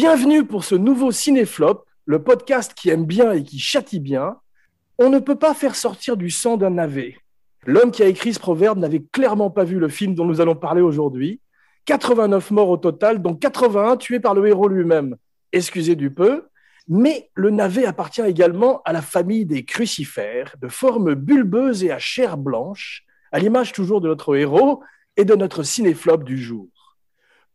Bienvenue pour ce nouveau Cinéflop, le podcast qui aime bien et qui châtie bien. On ne peut pas faire sortir du sang d'un navet. L'homme qui a écrit ce proverbe n'avait clairement pas vu le film dont nous allons parler aujourd'hui. 89 morts au total, dont 81 tués par le héros lui-même. Excusez du peu, mais le navet appartient également à la famille des crucifères, de forme bulbeuse et à chair blanche, à l'image toujours de notre héros et de notre cinéflop du jour.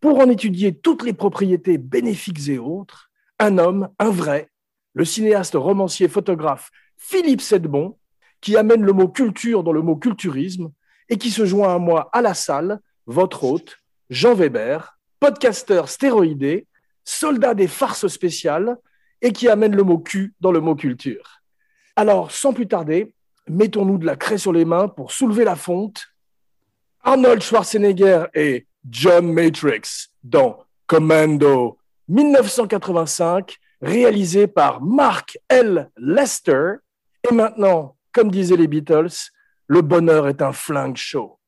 Pour en étudier toutes les propriétés bénéfiques et autres, un homme, un vrai, le cinéaste, romancier, photographe Philippe Sedbon, qui amène le mot culture dans le mot culturisme et qui se joint à moi à la salle, votre hôte, Jean Weber, podcasteur stéroïdé, soldat des farces spéciales et qui amène le mot cul dans le mot culture. Alors, sans plus tarder, mettons-nous de la craie sur les mains pour soulever la fonte. Arnold Schwarzenegger et John Matrix dans Commando 1985, réalisé par Mark L. Lester. Et maintenant, comme disaient les Beatles, le bonheur est un flingue chaud.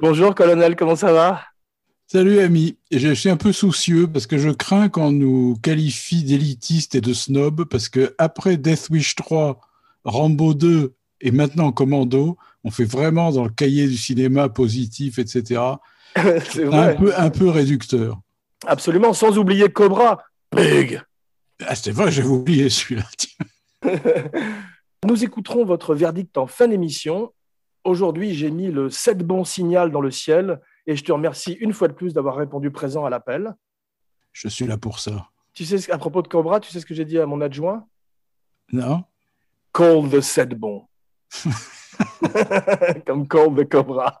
Bonjour colonel, comment ça va? Salut ami, je suis un peu soucieux parce que je crains qu'on nous qualifie d'élitistes et de snobs parce que après Death Wish 3, Rambo 2 et maintenant Commando, on fait vraiment dans le cahier du cinéma positif, etc. C'est un peu, un peu réducteur. Absolument, sans oublier Cobra. Big ah, C'est vrai, j'avais oublié celui-là. Nous écouterons votre verdict en fin d'émission Aujourd'hui, j'ai mis le 7 bon signal dans le ciel et je te remercie une fois de plus d'avoir répondu présent à l'appel. Je suis là pour ça. Tu sais, à propos de Cobra, tu sais ce que j'ai dit à mon adjoint? Non. Call the 7 bon. Comme Call the Cobra.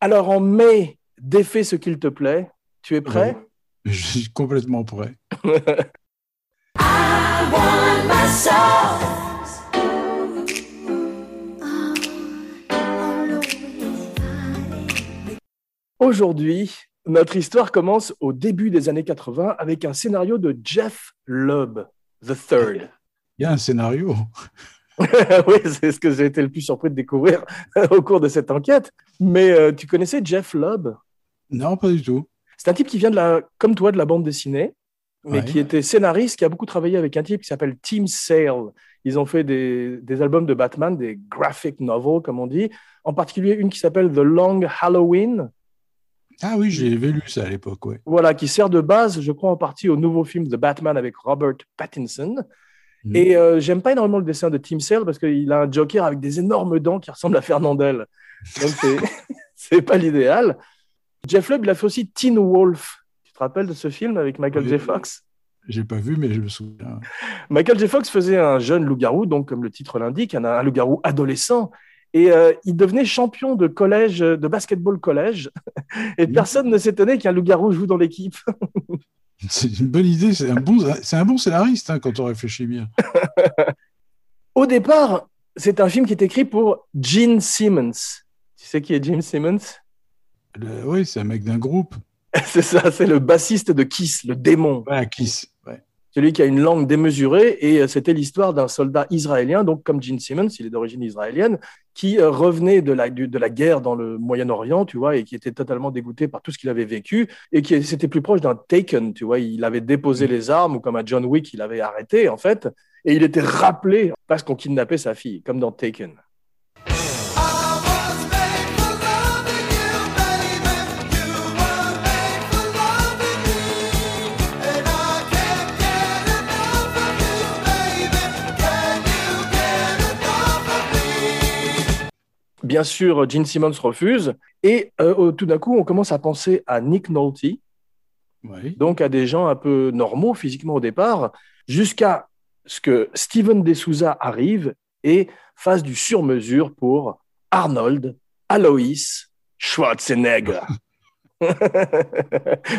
Alors, en mai, défais ce qu'il te plaît. Tu es prêt? Je suis complètement prêt. Aujourd'hui, notre histoire commence au début des années 80 avec un scénario de Jeff Lubb, The Third. Il y a un scénario. oui, c'est ce que j'ai été le plus surpris de découvrir au cours de cette enquête. Mais euh, tu connaissais Jeff Lubb Non, pas du tout. C'est un type qui vient de la, comme toi, de la bande dessinée, mais qui était scénariste, qui a beaucoup travaillé avec un type qui s'appelle Tim Sale. Ils ont fait des, des, albums de Batman, des graphic novels, comme on dit, en particulier une qui s'appelle The Long Halloween, ah oui, j'ai lu ça à l'époque, ouais. Voilà, qui sert de base, je crois, en partie au nouveau film The Batman avec Robert Pattinson. Mm. Et euh, j'aime pas énormément le dessin de Tim Sale parce qu'il a un Joker avec des énormes dents qui ressemblent à Fernandel. Donc c'est pas l'idéal. Jeff Lubb, il a fait aussi Teen Wolf. Tu te rappelles de ce film avec Michael J. Fox? J'ai pas vu, mais je me souviens. Michael J. Fox faisait un jeune loup-garou, donc comme le titre l'indique, un, un loup-garou adolescent. Et euh, il devenait champion de collège, de basketball collège. Et personne ne s'étonnait qu'un loup-garou joue dans l'équipe. c'est une bonne idée. C'est un bon, c'est un bon scénariste hein, quand on réfléchit bien. Au départ, c'est un film qui est écrit pour Gene Simmons. Tu sais qui est Gene Simmons? Oui, c'est un mec d'un groupe. c'est ça, c'est le bassiste de Kiss, le démon. Ouais, Kiss celui qui a une langue démesurée, et euh, c'était l'histoire d'un soldat israélien, donc comme Gene Simmons, il est d'origine israélienne, qui euh, revenait de la, de la guerre dans le Moyen-Orient, tu vois, et qui était totalement dégoûté par tout ce qu'il avait vécu, et qui c'était plus proche d'un Taken, tu vois, il avait déposé les armes, ou comme à John Wick, il avait arrêté, en fait, et il était rappelé parce qu'on kidnappait sa fille, comme dans Taken. Bien sûr, Gene Simmons refuse. Et euh, tout d'un coup, on commence à penser à Nick Nolte, donc à des gens un peu normaux physiquement au départ, jusqu'à ce que Steven De Souza arrive et fasse du sur-mesure pour Arnold Alois Schwarzenegger.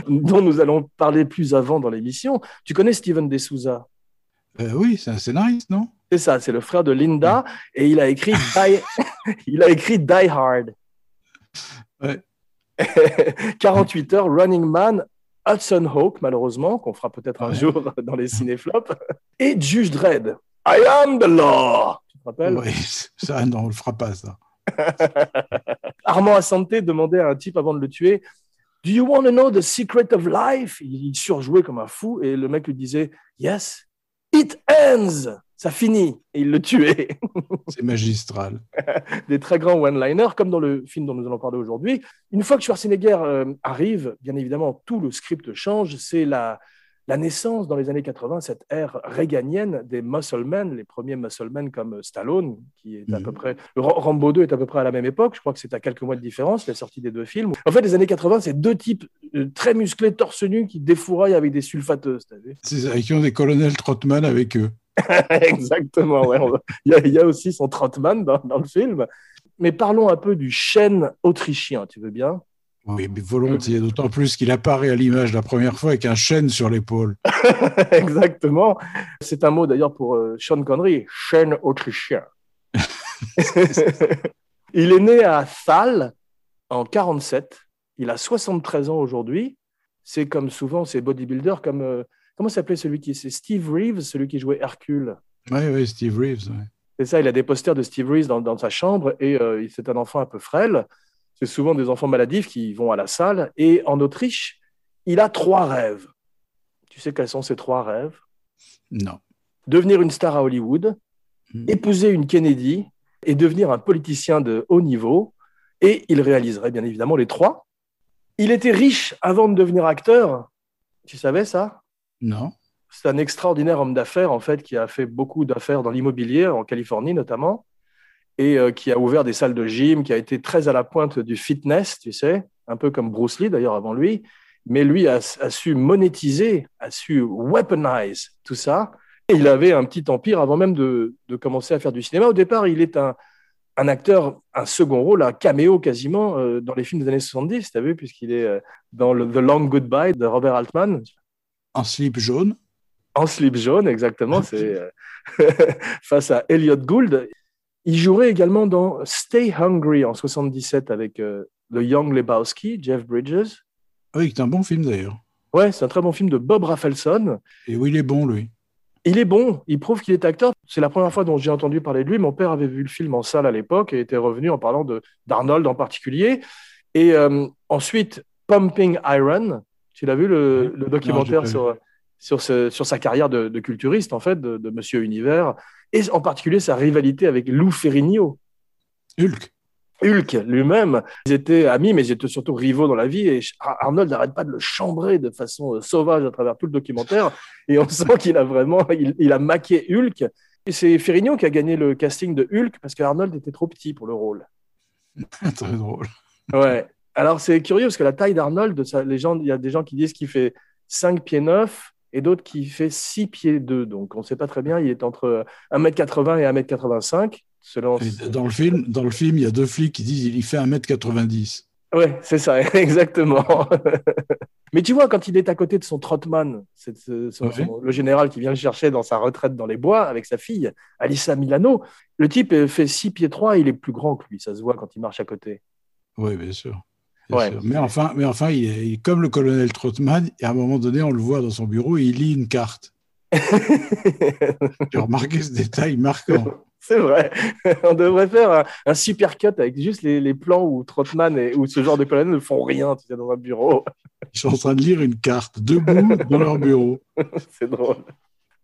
dont nous allons parler plus avant dans l'émission. Tu connais Steven De Souza? Euh, Oui, c'est un scénariste, non? C'est ça, c'est le frère de Linda et il a écrit Die, il a écrit Die Hard. 48 heures, Running Man, Hudson Hawk, malheureusement, qu'on fera peut-être un jour dans les cinéflops, et Judge Dredd. I am the law. Tu te rappelles? Oui, ça, non, on le fera pas, ça. Armand Assante demandait à un type avant de le tuer Do you want to know the secret of life? Il surjouait comme un fou et le mec lui disait Yes, it ends ça finit. Et il le tuait. C'est magistral. Des très grands one-liners, comme dans le film dont nous allons parler aujourd'hui. Une fois que Schwarzenegger euh, arrive, bien évidemment, tout le script change. C'est la, la naissance dans les années 80, cette ère réganienne des musclemen, les premiers musclemen comme Stallone, qui est à peu mhm. près. Rambo 2 est à peu près à la même époque, je crois que c'est à quelques mois de différence, la sortie des deux films. En fait, les années 80, c'est deux types euh, très musclés, torse nu, qui défouraillent avec des sulfateuses. C'est ça, qui ont des colonels Trotman avec eux. Exactement, ouais. il, y a, aussi son Trotman dans, dans le film. Mais parlons un peu du chêne autrichien, tu veux bien? Oui, mais volontiers, d'autant plus qu'il apparaît à l'image la première fois avec un chêne sur l'épaule. Exactement. C'est un mot d'ailleurs pour euh, Sean Connery, chêne autrichien. il est né à Thal en 47. Il a 73 ans aujourd'hui. C'est comme souvent ces bodybuilders, comme euh, comment s'appelait celui qui c'est Steve Reeves, celui qui jouait Hercule? Oui, oui, Steve Reeves. C'est ça. Il a des posters de Steve Reeves dans, dans sa chambre et euh, c'est un enfant un peu frêle c'est souvent des enfants maladifs qui vont à la salle. Et en Autriche, il a trois rêves. Tu sais quels sont ces trois rêves? Non. Devenir une star à Hollywood, hmm. épouser une Kennedy et devenir un politicien de haut niveau. Et il réaliserait bien évidemment les trois. Il était riche avant de devenir acteur. Tu savais ça? Non. C'est un extraordinaire homme d'affaires, en fait, qui a fait beaucoup d'affaires dans l'immobilier, en Californie notamment et euh, qui a ouvert des salles de gym, qui a été très à la pointe du fitness, tu sais, un peu comme Bruce Lee d'ailleurs avant lui, mais lui a, su monétiser, a su weaponize tout ça. Et il avait un petit empire avant même de, commencer à faire du cinéma. Au départ, il est un, un acteur, un second rôle, un caméo quasiment euh, dans les films des années 70, tu as vu, puisqu'il est euh, dans The Long Goodbye de Robert Altman. En slip jaune. En slip jaune, exactement. C'est face à Elliot Gould. Il jouerait également dans Stay Hungry en 77 avec euh, le Young Lebowski, Jeff Bridges. Oui, c'est un bon film d'ailleurs. Ouais, c'est un très bon film de Bob Rafelson. Et oui, il est bon, lui. Il est bon, il prouve qu'il est acteur. C'est la première fois dont j'ai entendu parler de lui. Mon père avait vu le film en salle à l'époque et était revenu en parlant d'Arnold en particulier. Et euh, ensuite, Pumping Iron, tu l'as vu le, documentaire sur, sur, sur, sa carrière de, culturiste, en fait, de, de Monsieur Univers et en particulier sa rivalité avec Lou Ferrigno. Hulk. Hulk lui-même. Ils étaient amis, mais ils étaient surtout rivaux dans la vie. Et Arnold n'arrête pas de le chambrer de façon euh, sauvage à travers tout le documentaire. Et on sent qu'il a vraiment, il, a maqué Hulk. Et c'est Ferrigno qui a gagné le casting de Hulk parce qu'Arnold était trop petit pour le rôle. Très drôle. Ouais. Alors c'est curieux parce que la taille d'Arnold, il y a des gens qui disent qu'il fait 5 pieds 9 et d'autres qui fait 6 pieds 2. Donc on ne sait pas très bien, il est entre 1m80 et 1m85. Selon... Dans, le film, dans le film, il y a deux flics qui disent qu'il fait 1m90. Oui, c'est ça, exactement. Mais tu vois, quand il est à côté de son Trotman, c'est, le général qui vient le chercher dans sa retraite dans les bois avec sa fille, Alissa Milano, le type fait 6 pieds 3, il est plus grand que lui, ça se voit quand il marche à côté. Oui, bien sûr. Mais enfin, mais enfin il, est, comme le colonel Trotman, et à un moment donné, on le voit dans son bureau, il lit une carte. J'ai remarqué ce détail marquant. C'est vrai. On devrait faire un, super cut avec juste les, plans où Trotman et, ce genre de colonel ne font rien tu sais, dans un bureau. Ils sont en train de lire une carte, debout dans leur bureau. C'est drôle.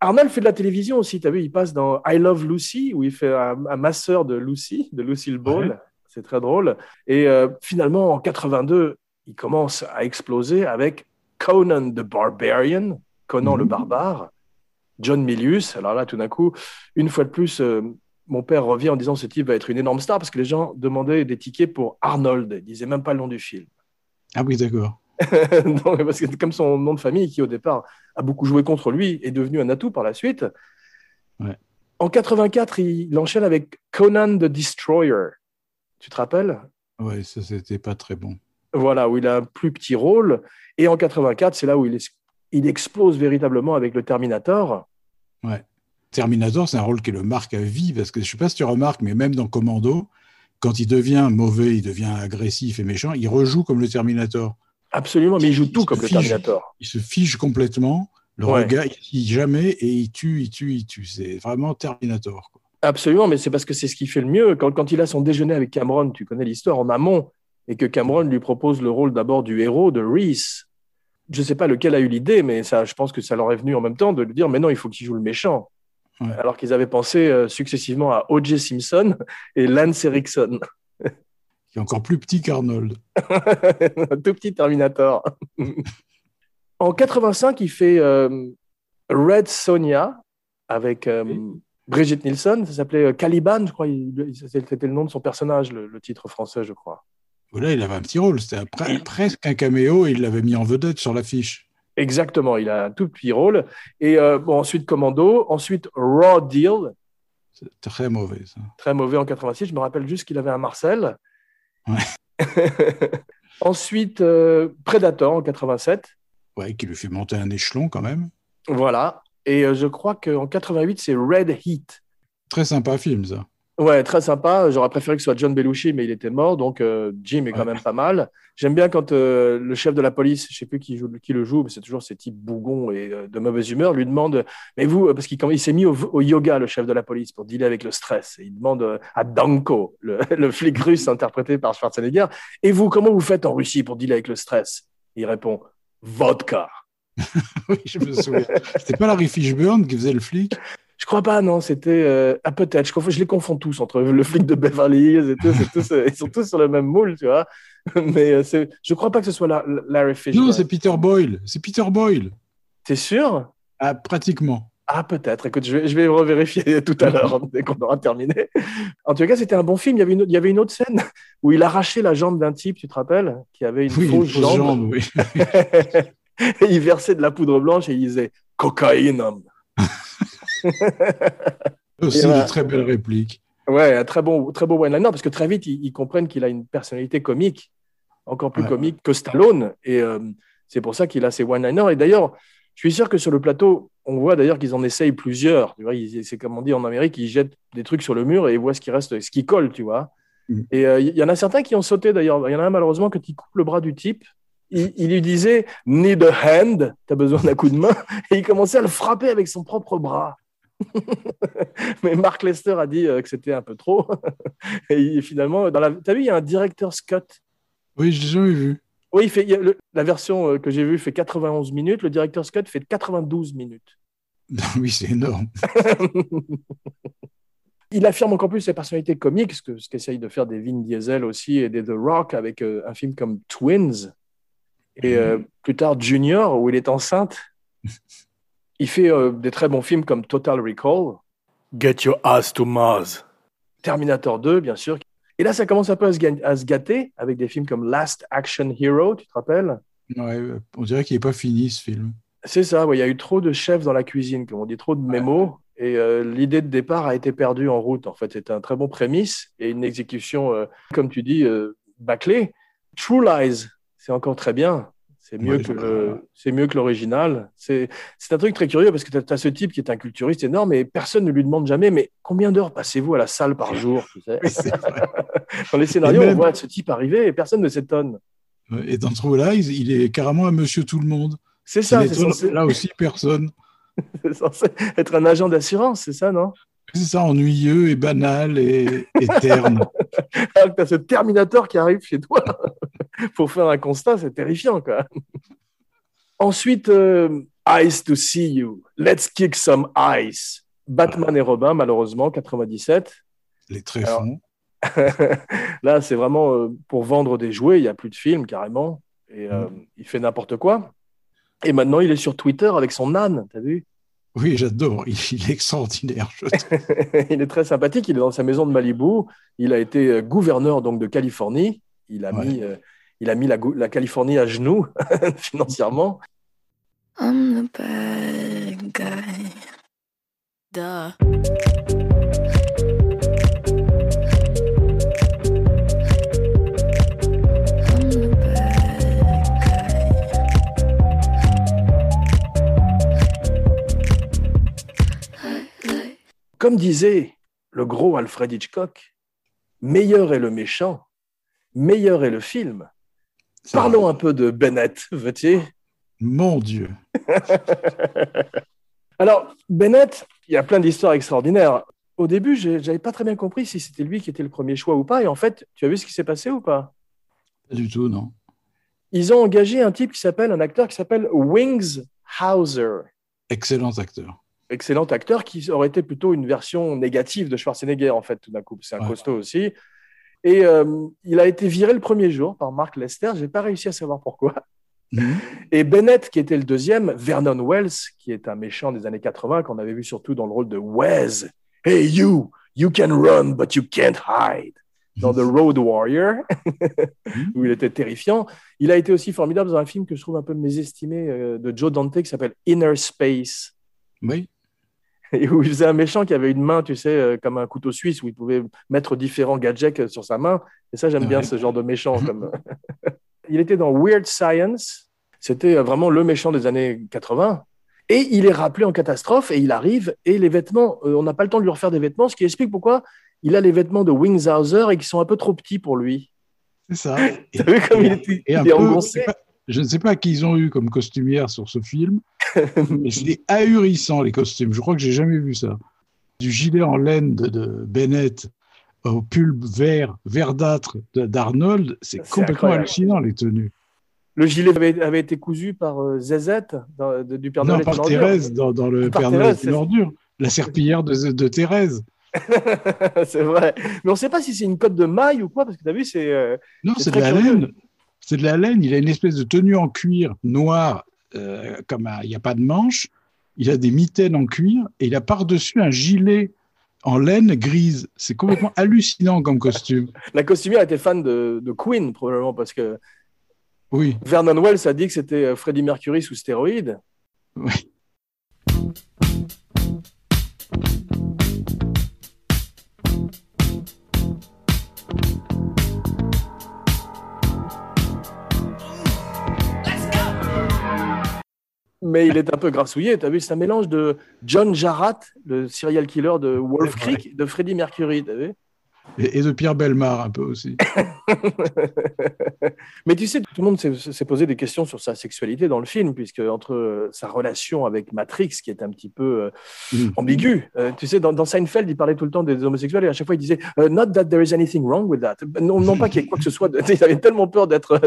Arnold fait de la télévision aussi, tu as vu, il passe dans I Love Lucy, où il fait un, masseur de Lucy, de Lucille Ball. C'est très drôle. Et euh, finalement, en 82, il commence à exploser avec Conan the Barbarian, Conan le mhm. barbare, John Milius. Alors là, tout d'un coup, une fois de plus, euh, mon père revient en disant ce type va être une énorme star parce que les gens demandaient des tickets pour Arnold. Ils disaient même pas le nom du film. Ah oui, d'accord. parce que comme son nom de famille, qui au départ a beaucoup joué contre lui, est devenu un atout par la suite. En 84, il enchaîne avec Conan the Destroyer. Tu te rappelles? Oui, ça, c'était pas très bon. Voilà, où il a un plus petit rôle. Et en 84, c'est là où il, il explose véritablement avec le Terminator. Ouais. Terminator, c'est un rôle qui le marque à vie, parce que je ne sais pas si tu remarques, mais même dans Commando, quand il devient mauvais, il devient agressif et méchant, il rejoue comme le Terminator. Absolument, mais il joue tout comme le Terminator. Il se fiche complètement. Le regard, il jamais et il tue, il tue, il tue. C'est vraiment Terminator. Absolument, mais c'est parce que c'est ce qui fait le mieux. Quand, quand il a son déjeuner avec Cameron, tu connais l'histoire en amont, et que Cameron lui propose le rôle d'abord du héros, de Reese. Je ne sais pas lequel a eu l'idée, mais ça, je pense que ça leur est venu en même temps de lui dire, mais non, il faut qu'il joue le méchant. Alors qu'ils avaient pensé euh, successivement à O.J. Simpson et Lance Erickson. Qui est encore plus petit qu'Arnold. Un tout petit Terminator. en 85, il fait euh, Red Sonia avec euh, Brigitte Nielsen. Ça s'appelait Caliban, je crois. C'était le nom de son personnage, le, titre français, je crois. Là, il avait un petit rôle. C'était presque un caméo et il l'avait mis en vedette sur l'affiche. Exactement, il a un tout petit rôle. Et euh, bon, ensuite Commando, ensuite Raw Deal. C'est très mauvais, ça. Très mauvais en 86. Je me rappelle juste qu'il avait un Marcel. ensuite euh, Predator en 87. Ouais, qui lui fait monter un échelon quand même. Voilà. Et euh, je crois qu'en 88, c'est Red Heat. Très sympa film, ça. Ouais, très sympa. J'aurais préféré que ce soit John Belushi, mais il était mort, donc euh, Jim est quand même pas mal. J'aime bien quand euh, le chef de la police, je sais plus qui, joue, qui le joue, mais c'est toujours ces types bougons et euh, de mauvaise humeur, lui demande, mais vous, parce qu'il il, s'est mis au, yoga, le chef de la police, pour dealer avec le stress. Et il demande à Danko, le, le, flic russe interprété par Schwarzenegger, et vous, comment vous faites en Russie pour dealer avec le stress? Il répond, vodka. oui, je me souviens. C'était pas Larry Fishburne qui faisait le flic? Je crois pas, non, c'était. Euh, ah, peut-être, je, je, les confonds tous entre le flic de Beverly Hills et tout, tous, euh, ils sont tous sur le même moule, tu vois. Mais euh, je crois pas que ce soit Larry Fishburne. Non, c'est Peter Boyle. C'est Peter Boyle. T'es sûr? Ah, pratiquement. Ah, peut-être. Écoute, je vais, je vais revérifier tout à l'heure, dès qu'on aura terminé. En tout cas, c'était un bon film. Il y, avait une, il y avait une autre scène où il arrachait la jambe d'un type, tu te rappelles? Qui avait une fausse, jambe. oui. et il versait de la poudre blanche et il disait cocaïne. Aussi une très belle réplique. Ouais, un très bon, très beau one-liner parce que très vite ils, comprennent qu'il a une personnalité comique, encore plus comique que Stallone, et euh, c'est pour ça qu'il a ces one-liners. Et d'ailleurs, je suis sûr que sur le plateau, on voit d'ailleurs qu'ils en essayent plusieurs. Tu vois, c'est comme on dit en Amérique, ils jettent des trucs sur le mur et ils voient ce qui reste, ce qui colle, tu vois. Mm. Et euh, il y en a certains qui ont sauté d'ailleurs. Il y en a un malheureusement qui coupe le bras du type. Il, il lui disait Need a hand, tu as besoin d'un coup de main. Et il commençait à le frapper avec son propre bras. Mais Mark Lester a dit euh, que c'était un peu trop. Et finalement, dans la... tu as vu, il y a un directeur Scott? Oui, je l'ai jamais vu. Oui, il fait, la version euh, que j'ai vue fait 91 minutes, le directeur Scott fait 92 minutes. oui, c'est énorme. il affirme encore plus sa personnalité comique, ce qu'essayent de faire des Vin Diesel aussi et des The Rock avec euh, un film comme Twins. Et mhm. plus tard Junior, où il est enceinte. Il fait euh, des très bons films comme Total Recall. Get Your Ass to Mars. Terminator 2, bien sûr. Et là, ça commence un peu à se, gâter avec des films comme Last Action Hero, tu te rappelles? Ouais, on dirait qu'il n'est pas fini ce film. C'est ça, il y a eu trop de chefs dans la cuisine, comme on dit, trop de mémos. Et euh, l'idée de départ a été perdue en route. En fait, c'était un très bon prémisse et une exécution, euh, comme tu dis, bâclée. True Lies, c'est encore très bien. C'est mieux, que c'est mieux que l'original. C'est un truc très curieux parce que tu as, ce type qui est un culturiste énorme et personne ne lui demande jamais mais combien d'heures passez-vous à la salle par jour Dans les scénarios, on voit ce type arriver et personne ne s'étonne. Et dans True Lies, il est carrément un monsieur tout le monde. C'est ça. Là aussi, personne. c'est censé être un agent d'assurance, c'est ça, non? C'est ça, ennuyeux et banal et, et terne. Alors que tu as ce Terminator qui arrive chez toi pour faire un constat, c'est terrifiant. Quoi. Ensuite, euh, Ice to See You. Let's kick some ice. Batman et Robin, malheureusement, 97. Les tréfonds. là, c'est vraiment euh, pour vendre des jouets. Il n'y a plus de films, carrément. Et euh, mm. il fait n'importe quoi. Et maintenant, il est sur Twitter avec son âne, t'as vu? Oui, j'adore. Il est extraordinaire. il est très sympathique. Il est dans sa maison de Malibu. Il a été gouverneur donc de Californie. Il a mis il a mis la, la Californie à genoux financièrement. I'm the bad guy. Duh. Comme disait le gros Alfred Hitchcock, meilleur est le méchant, meilleur est le film. Parlons un peu de Bennett, veux-tu Mon Dieu. Alors, Bennett, il y a plein d'histoires extraordinaires. Au début, je n'avais pas très bien compris si c'était lui qui était le premier choix ou pas. Et en fait, tu as vu ce qui s'est passé ou pas? Pas du tout, non. Ils ont engagé un type qui s'appelle, un acteur qui s'appelle Wings Hauser. Excellent acteur. Excellent acteur qui aurait été plutôt une version négative de Schwarzenegger, en fait, tout d'un coup. C'est un Ouais. costaud aussi. Et euh, il a été viré le premier jour par Mark Lester. Je n'ai pas réussi à savoir pourquoi. Mhm. Et Bennett, qui était le deuxième, Vernon Wells, qui est un méchant des années 80, qu'on avait vu surtout dans le rôle de Wes. Hey, you, you can run, but you can't hide. Dans The Road Warrior, où il était terrifiant. Il a été aussi formidable dans un film que je trouve un peu mésestimé euh, de Joe Dante qui s'appelle Inner Space. Oui. Et où il faisait un méchant qui avait une main, tu sais, euh, comme un couteau suisse, où il pouvait mettre différents gadgets sur sa main. Et ça, j'aime bien ce genre de méchant. Comme... il était dans Weird Science. C'était euh, vraiment le méchant des années 80. Et il est rappelé en catastrophe et il arrive. Et les vêtements, euh, on n'a pas le temps de lui refaire des vêtements, ce qui explique pourquoi il a les vêtements de Wingshauser et qui sont un peu trop petits pour lui. C'est ça. T'as vu comme il était il est peu- engoncé c'est pas- je ne sais pas qui ils ont eu comme costumière sur ce film, mais c'est ahurissant les costumes. Je crois que j'ai jamais vu ça. Du gilet en laine de, de Bennett au pull vert, verdâtre d'Arnold, c'est complètement incroyable. hallucinant les tenues. Le gilet avait, avait été cousu par euh, Zezette dans- de- du Père Non, Noël. est par. Thérèse dans, dans le Par Père Noël Thérèse, est une c'est- ordure. La serpillière de, de Thérèse. c'est vrai. Mais on ne sait pas si c'est une cote de maille ou quoi, parce que tu as vu, c'est. euh, Non, C'est de la laine. C'est de la laine. Il a une espèce de tenue en cuir noir, euh, comme il n'y a pas de manche. Il a des mitaines en cuir et il a par-dessus un gilet en laine grise. C'est complètement hallucinant comme costume. La costumière était fan de, de Queen, probablement, parce que Oui. Vernon Wells a dit que c'était euh, Freddie Mercury sous stéroïdes. oui. Mais il est un peu grassouillé. Tu as vu, c'est un mélange de John Jarratt, le serial killer de Wolf. Creek, de Freddie Mercury. t'as vu? Et, et de Pierre Belmar un peu aussi. Mais tu sais, tout le monde s'est posé des questions sur sa sexualité dans le film, puisque entre euh, sa relation avec Matrix, qui est un petit peu euh, Mm. ambigu, euh, tu sais, dans, dans Seinfeld, il parlait tout le temps des homosexuels et à chaque fois il disait euh, Not that there is anything wrong with that. Non, non pas qu'il y ait quoi que ce soit. de- ils avaient tellement peur d'être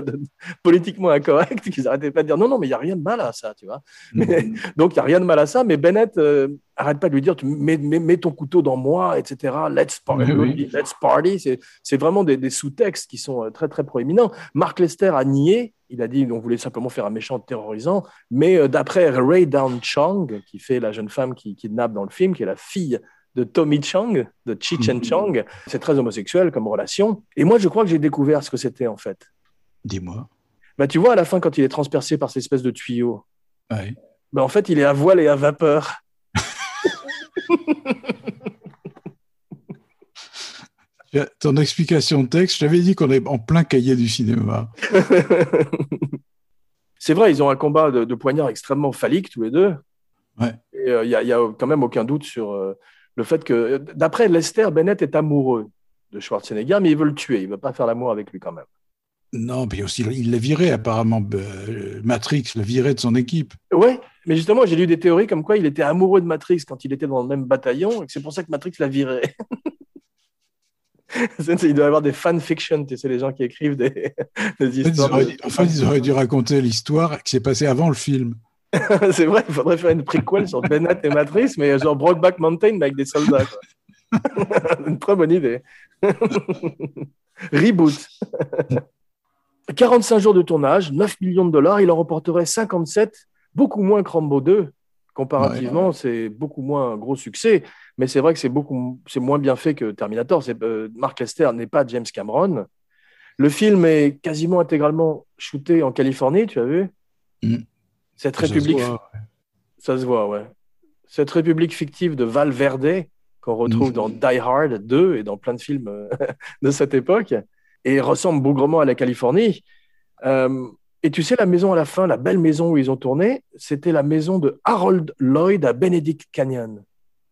politiquement incorrect qu'ils n'arrêtaient pas de dire non, non, mais il n'y a rien de mal à ça, tu vois. Mais- donc il n'y a rien de mal à ça, mais Bennett euh, arrête pas de lui dire tu mets, mets- mets ton couteau dans moi, etc. Let's, par- Oui, oui. let's party. C'est- vraiment des, des sous-textes qui sont euh, très très proéminents. Mark Lester a nié. Il a dit qu'on voulait simplement faire un méchant terrorisant, mais euh, d'après Ray Down Chang, qui fait la jeune femme qui kidnappe dans le film, qui est la fille de Tommy Chang, de Cheech Mhm. Chang, c'est très homosexuel comme relation. Et moi, je crois que j'ai découvert ce que c'était en fait. Dis-moi. Bah, tu vois, à la fin, quand il est transpercé par cette espèce de tuyau, Ouais. bah, en fait, il est à voile et à vapeur. Ton explication de texte, je t'avais dit qu'on est en plein cahier du cinéma. c'est vrai, ils ont un combat de, de poignard extrêmement phallique tous les deux. Ouais. Et il n'y a, y a quand même aucun doute sur euh, le fait que, d'après Lester, Bennett est amoureux de Schwarzenegger, mais il veut le tuer. Il ne veut pas faire l'amour avec lui quand même. Non, puis aussi, il l'a viré apparemment. euh, Matrix l'a viré de son équipe. Ouais, mais justement, j'ai lu des théories comme quoi il était amoureux de Matrix quand il était dans le même bataillon et que c'est pour ça que Matrix l'a viré. Il doit y avoir des fanfictions, tu sais, les gens qui écrivent des, ils histoires. auraient, de- en fait, ils auraient dû raconter l'histoire qui s'est passée avant le film. c'est vrai, il faudrait faire une préquelle sur Bennett et Matrix, mais genre Brokeback Mountain, mais avec des soldats. quoi. une très bonne idée. Reboot. 45 jours de tournage, 9 millions de dollars, il en remporterait 57, beaucoup moins que Rambo 2. Comparativement, c'est beaucoup moins un gros succès, mais c'est vrai que c'est beaucoup, c'est moins bien fait que Terminator. C'est, euh, Mark Lester n'est pas James Cameron. Le film est quasiment intégralement shooté en Californie, tu as vu? Mm. Cette Ça se république, ça se voit, ouais. Cette république fictive de Val Verde, qu'on retrouve Mhm. dans Die Hard 2 et dans plein de films euh, de cette époque, et ressemble bougrement à la Californie. Euh, et tu sais, la maison à la fin, la belle maison où ils ont tourné, c'était la maison de Harold Lloyd à Benedict Canyon.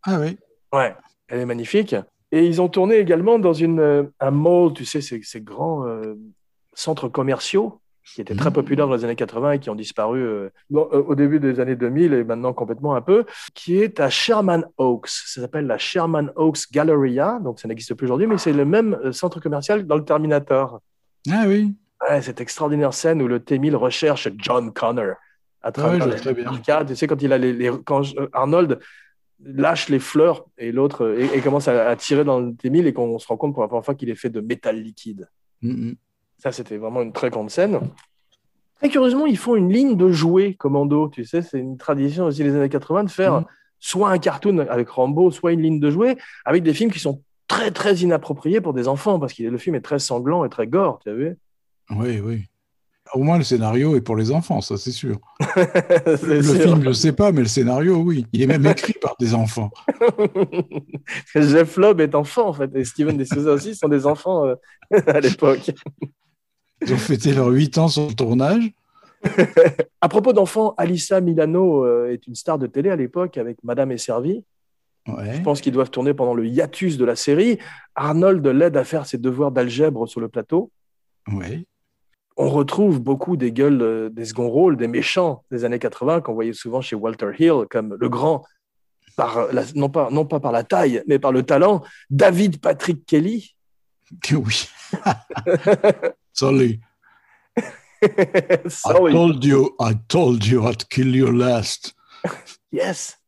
Ah oui. Ouais, elle est magnifique. Et ils ont tourné également dans une, euh, un mall, tu sais, ces, ces grands euh, centres commerciaux qui étaient très populaires dans les années 80 et qui ont disparu euh, bon, euh, au début des années 2000 et maintenant complètement un peu, qui est à Sherman Oaks. Ça s'appelle la Sherman Oaks Galleria, donc ça n'existe plus aujourd'hui, mais c'est le même centre commercial dans le Terminator. Ah oui. Ouais, cette extraordinaire scène où le T-1000 recherche John Connor à travers les très bien. arcades. Tu sais, quand, il a les, les- quand euh, Arnold lâche les fleurs et l'autre euh, et, et commence à, à tirer dans le T-1000 et qu'on se rend compte pour la première fois qu'il est fait de métal liquide. Mhm. Ça, c'était vraiment une très grande scène. Très curieusement, ils font une ligne de jouets commando. Tu sais, c'est une tradition aussi des années 80 de faire Mhm. soit un cartoon avec Rambo, soit une ligne de jouets avec des films qui sont très, très inappropriés pour des enfants parce que le film est très sanglant et très gore, tu as vu Oui, oui. Au moins, le scénario est pour les enfants, ça c'est sûr. Le sûr. film, je ne sais pas, mais le scénario, oui. Il est même écrit par des enfants. Jeff Loeb est enfant, en fait, et Steven De Souza aussi sont des enfants euh, à l'époque. Ils ont fêté leurs 8 ans sur le tournage. À propos d'enfants, Alissa Milano euh, est une star de télé à l'époque avec Madame est servie. Ouais. Je pense qu'ils doivent tourner pendant le hiatus de la série. Arnold l'aide à faire ses devoirs d'algèbre sur le plateau. Ouais. On retrouve beaucoup des gueules, euh, des seconds rôles, des méchants des années 80 qu'on voyait souvent chez Walter Hill, comme le grand, par la- non, pas, non pas par la taille, mais par le talent, David Patrick Kelly. Oui. Sorry. I told you, I told you I'd kill you last. Yes.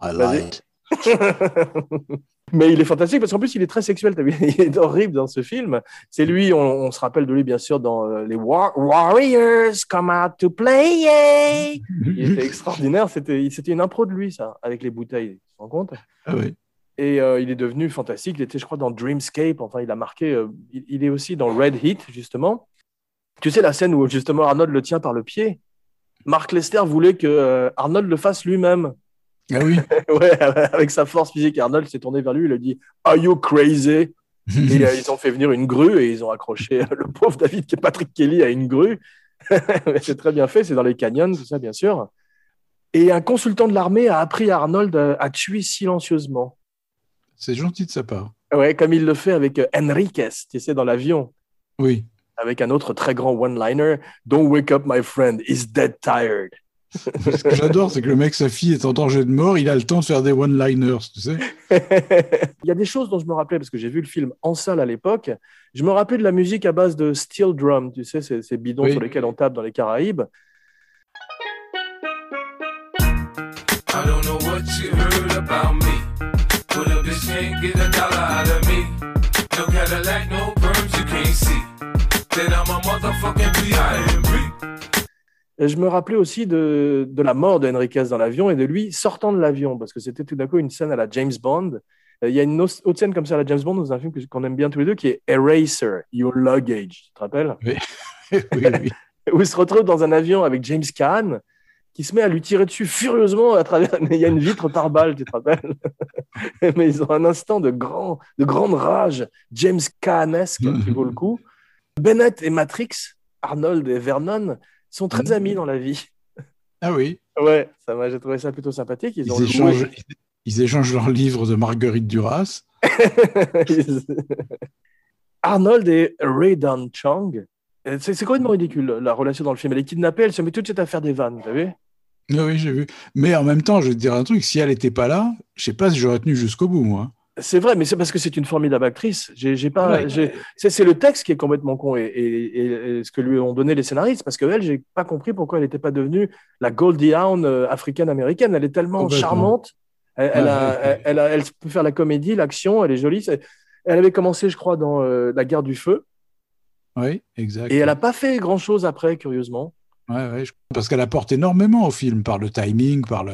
I lied. Mais il est fantastique parce qu'en plus, il est très sexuel. t'as vu? Il est horrible dans ce film. C'est lui, on, on se rappelle de lui, bien sûr, dans euh, les War- Warriors Come Out to Play. Il était extraordinaire. C'était c'était une impro de lui, ça, avec les bouteilles. Tu te rends compte? Ah oui. Et euh, il est devenu fantastique. Il était, je crois, dans Dreamscape. Enfin, il a marqué. euh, il, il est aussi dans Red Heat, justement. Tu sais, la scène où, justement, Arnold le tient par le pied. Mark Lester voulait que euh, Arnold le fasse lui-même. Ah oui. Ouais, avec sa force physique, Arnold s'est tourné vers lui, il a dit Are you crazy? Et euh, ils ont fait venir une grue et ils ont accroché le pauvre David Patrick Kelly à une grue. c'est très bien fait, c'est dans les canyons, tout ça, bien sûr. Et un consultant de l'armée a appris à Arnold à, à tuer silencieusement. C'est gentil de sa part. Ouais, comme il le fait avec euh, Enriquez, tu sais, dans l'avion, Oui. avec un autre très grand one-liner Don't wake up, my friend, he's dead tired. Ce que j'adore, c'est que le mec, sa fille est en danger de mort, il a le temps de faire des one-liners, tu sais. Il y a des choses dont je me rappelais parce que j'ai vu le film en salle à l'époque. Je me rappelais de la musique à base de steel drum, tu sais, ces, ces bidons Oui. sur lesquels on tape dans les Caraïbes. I don't know what you heard about me. But a bitch can't get a dollar out of me. No Cadillac, no perms you can't see. Then I'm a motherfucking B.I.M.B. Et je me rappelais aussi de, de la mort d'Enriquez dans l'avion et de lui sortant de l'avion parce que c'était tout d'un coup une scène à la James Bond. Euh, Il y a une autre scène comme ça à la James Bond dans un film qu'on aime bien tous les deux qui est Eraser, Your Luggage, tu te rappelles? Oui, oui. Où il se retrouve dans un avion avec James Caan qui se met à lui tirer dessus furieusement à travers. Mais il y a une vitre par balle, tu te rappelles? Mais ils ont un instant de, grand, de grande rage, James Caanesque, qui vaut le coup. Bennett et Matrix, Arnold et Vernon, sont très Mhm. amis dans la vie. Ah oui. Ouais, ça m'a, j'ai trouvé ça plutôt sympathique. Ils, Ils ont échangent, ils échangent leurs livres de Marguerite Duras. Arnold et Ray Dan Chang. Euh, C'est, c'est complètement ridicule la relation dans le film. Elle est kidnappée, elle se met tout de suite à faire des vannes, vous savez Ah oui, j'ai vu. Mais en même temps, je vais te dire un truc, si elle n'était pas là, je sais pas si j'aurais tenu jusqu'au bout, moi. C'est vrai, mais c'est parce que c'est une formidable actrice. J'ai, pas, Ouais. c'est, le texte qui est complètement con et, et- et- et ce que lui ont donné les scénaristes. Parce que elle, j'ai pas compris pourquoi elle n'était pas devenue la Goldie Hawn euh, africaine-américaine. Elle est tellement charmante. Elle, elle a- Ouais, ouais, ouais. elle a- elle peut faire la comédie, l'action. Elle est jolie. Elle avait commencé, je crois, dans euh, La Guerre du Feu. Oui, exact. Et elle n'a pas fait grand-chose après, curieusement. Ouais, ouais, je- Parce qu'elle apporte énormément au film, par le timing, par le.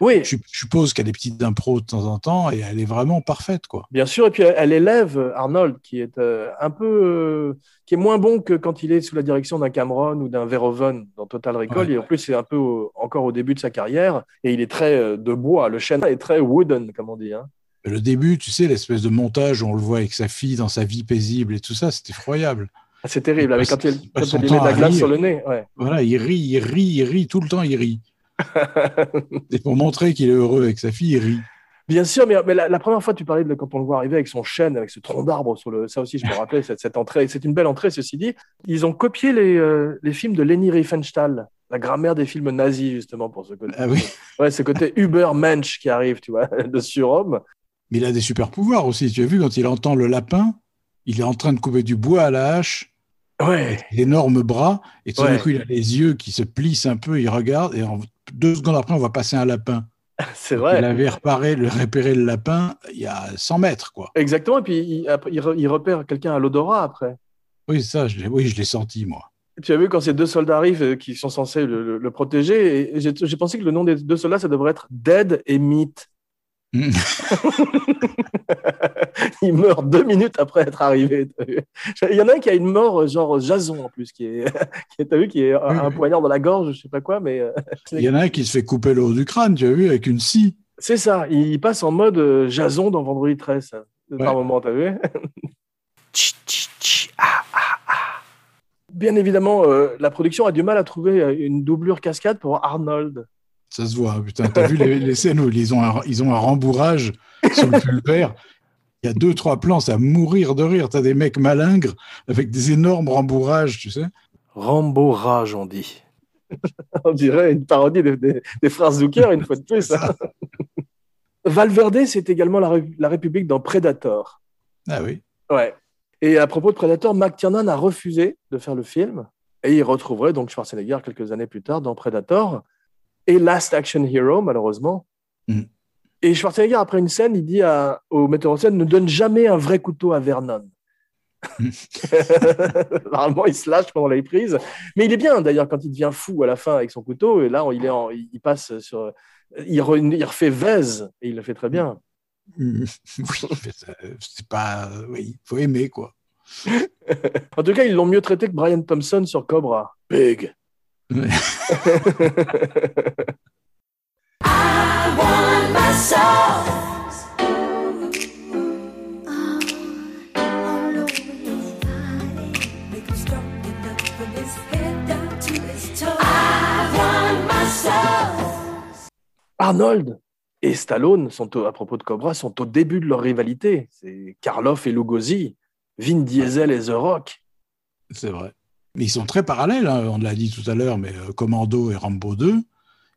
Oui, Je je suppose qu'il y a des petites impros de temps en temps, et elle est vraiment parfaite, quoi. bien sûr. Et puis, elle, elle élève euh, Arnold, qui est euh, un peu. euh, qui est moins bon que quand il est sous la direction d'un Cameron ou d'un Verhoeven dans Total Recall. Ouais. Et en plus, c'est un peu au- encore au début de sa carrière. Et il est très euh, de bois. Le chêne est très wooden, comme on dit. hein. Le début, tu sais, l'espèce de montage où on le voit avec sa fille dans sa vie paisible et tout ça, c'est effroyable. Ah, C'est terrible. Avec, quand il, quand il met de la glace rire. sur le nez. Ouais. Voilà, il rit, il rit, il rit, tout le temps il rit. Et pour montrer qu'il est heureux avec sa fille, il rit. Bien sûr, mais, mais la, la première fois, tu parlais de quand on le voit arriver avec son chêne, avec ce tronc d'arbre sur le. Ça aussi, je me rappelais cette, cette entrée. C'est une belle entrée, ceci dit. Ils ont copié les, euh, les films de Leni Riefenstahl, la grammaire des films nazis, justement, pour ce côté. Ah oui. Ouais, ce côté Ubermensch qui arrive, tu vois, de surhomme. Mais il a des super pouvoirs aussi. Tu as vu quand il entend le lapin, il est en train de couper du bois à la hache, Ouais, énorme bras, et tout d'un coup il a les yeux qui se plissent un peu, il regarde, et en deux secondes après on voit passer un lapin. c'est Il vrai. avait repéré, le, repéré le lapin il y a 100 mètres, quoi. Exactement. Et puis, il, il re- il repère quelqu'un à l'odorat après. Oui, ça, je oui, je l'ai senti, moi. Tu as vu quand ces deux soldats arrivent euh, qui sont censés le, le- le protéger, j'ai pensé que le nom des deux soldats, ça devrait être Dead et Meat. Mm. il meurt deux minutes après être arrivé. Il y en a un qui a une mort euh, genre Jason en plus, qui est, qui est- t'as vu, qui est un, Oui, poignard dans la gorge, je sais pas quoi, mais euh, Il y en a un qui se fait couper le haut du crâne, tu as vu, avec une scie. c'est ça. Il passe en mode euh, Jason dans Vendredi 13 ça, par moment, t'as vu Bien évidemment, euh, la production a du mal à trouver une doublure cascade pour Arnold. Ça se voit, putain. T'as vu les, les scènes où ils ont un, ils ont un rembourrage sur le pulvaire Il y a deux, trois plans, c'est à mourir de rire. T'as des mecs malingres avec des énormes rembourrages, tu sais. Rambo rage, on dit. On dirait une parodie des, des- des frères Zucker, une fois de plus. hein. Valverde, c'est également la, la République dans Predator. Ah oui. Ouais. Et à propos de Predator, McTiernan a refusé de faire le film. Et il retrouverait donc Schwarzenegger quelques années plus tard dans Predator et Last Action Hero, malheureusement. Mm. Et Schwarzenegger, après une scène, il dit à- au metteur en scène Ne donne jamais un vrai couteau à Vernon. Mm. Normalement, il se lâche pendant les prises. Mais il est bien, d'ailleurs, quand il devient fou à la fin avec son couteau. Et là, il, est en- il passe sur. Il, re- il refait Vez et il le fait très bien. Mm. Oui, c'est pas. Oui, faut aimer, quoi. En tout cas, ils l'ont mieux traité que Brian Thompson sur Cobra. Big. Arnold et Stallone, sont au- à propos de Cobra, sont au début de leur rivalité. C'est Karloff et Lugosi, Vin Diesel et The Rock. C'est vrai. Mais ils sont très parallèles, hein, on l'a dit tout à l'heure, mais euh, Commando et Rambo 2,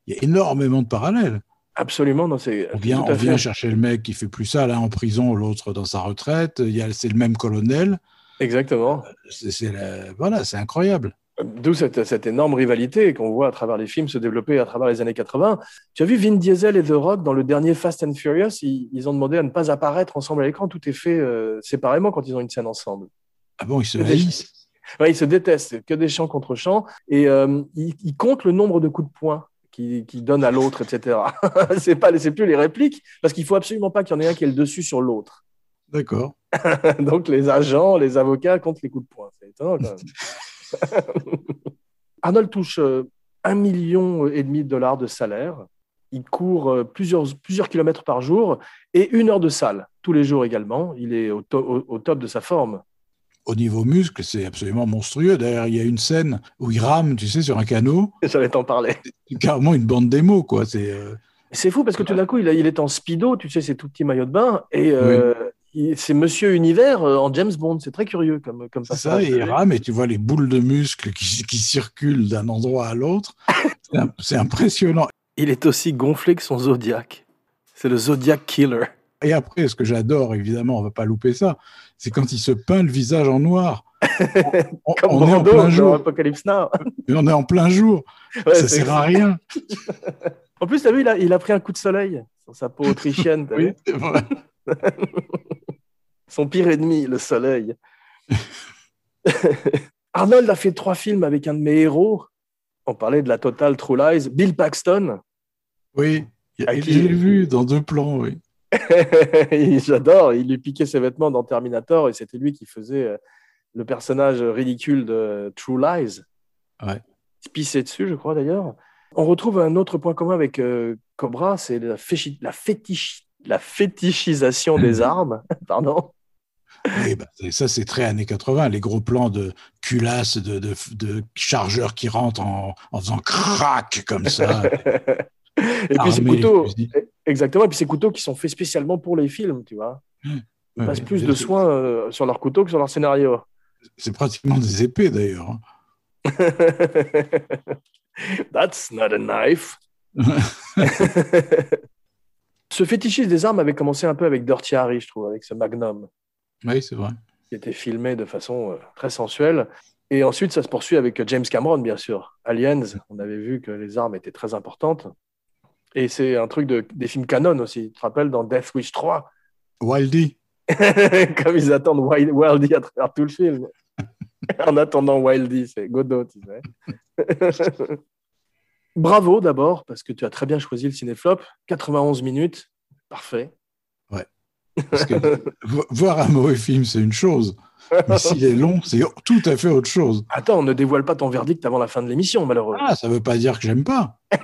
il y a énormément de parallèles. Absolument, non, c'est On vient, on chercher le mec qui fait plus ça, là, en prison, l'autre dans sa retraite. C'est le même colonel. Exactement. C'est, c'est voilà, c'est incroyable. D'où cette, cette énorme rivalité qu'on voit à travers les films se développer à travers les années 80. Tu as vu Vin Diesel et The Rock dans le dernier Fast and Furious, ils, ils ont demandé à ne pas apparaître ensemble à l'écran. Tout est fait euh, séparément quand ils ont une scène ensemble. Ah bon, ils se haïssent. Ouais, ils se détestent, que des champs contre champs, et euh, ils, ils comptent le nombre de coups de poing qu'ils qu'ils donnent à l'autre, etc. c'est pas, c'est plus les répliques, parce qu'il faut absolument pas qu'il y en ait un qui ait le dessus sur l'autre. D'accord. Donc les agents, les avocats comptent les coups de poing. C'est étonnant quand même. Arnold touche euh, un million et demi de dollars de salaire. Il court euh, plusieurs, plusieurs kilomètres par jour et une heure de salle tous les jours également. Il est au, to- au- au top de sa forme. Au niveau muscle, c'est absolument monstrueux. D'ailleurs, il y a une scène où il rame, tu sais, sur un canot. J'allais t'en parler. C'est carrément une bande démo, quoi. C'est, euh, C'est fou parce que tout d'un coup, il, a- il est en speedo, tu sais, c'est tout petit maillot de bain, et euh, c'est Monsieur Univers euh, en James Bond. C'est très curieux comme, comme c'est ça, passage. et il rame, et tu vois les boules de muscles qui, qui circulent d'un endroit à l'autre. C'est impressionnant. Il est aussi gonflé que son Zodiac. C'est le Zodiac Killer. Et après, ce que j'adore, évidemment, on va pas louper ça, c'est quand il se peint le visage en noir. On, Comme on est en plein jour. Apocalypse Now. On est en plein jour. Ouais, ça sert à rien. En plus, vu, il a, il a pris un coup de soleil sur sa peau autrichienne. t'as Oui, vu c'est vrai. Son pire ennemi, le soleil. Arnold a fait trois films avec un de mes héros. On parlait de la Total True Lies. Bill Paxton. Oui, je l'ai vu dans deux plans, oui. J'adore. Il lui piquait ses vêtements dans Terminator et c'était lui qui faisait euh, le personnage ridicule de True Lies. Ouais. Il se pissait dessus, je crois d'ailleurs. On retrouve un autre point commun avec euh, Cobra, c'est la, féchi- la, fétichisation des armes. Pardon. Oui, bah, ça, c'est très années 80, les gros plans de culasses, de, de, de chargeurs qui rentrent en, en faisant crac comme ça. Et puis ces Armer les couteaux, et, Exactement. Et puis ces couteaux qui sont faits spécialement pour les films, tu vois. Ils Ouais, passent ouais. plus de soin euh, sur leurs couteaux que sur leur scénario. C'est pratiquement des épées d'ailleurs. hein. That's not a knife. ce fétichisme des armes avait commencé un peu avec Dirty Harry, je trouve, avec ce Magnum, Oui, c'est vrai. qui était filmé de façon euh, très sensuelle. Et ensuite, ça se poursuit avec James Cameron, bien sûr. Aliens, on avait vu que les armes étaient très importantes. Et c'est un truc de, des films canon aussi. Tu te rappelles dans Death Wish 3 Wildy. Comme ils attendent Wild- Wildy à travers tout le film. en attendant Wildy, c'est Godot, tu sais. Bravo d'abord, parce que tu as très bien choisi le cinéflop. 91 minutes, parfait. Parce que vo- voir un mauvais film, c'est une chose. Mais s'il est long, c'est tout à fait autre chose. Attends, ne dévoile pas ton verdict avant la fin de l'émission, malheureux. Ah, ça veut pas dire que j'aime pas.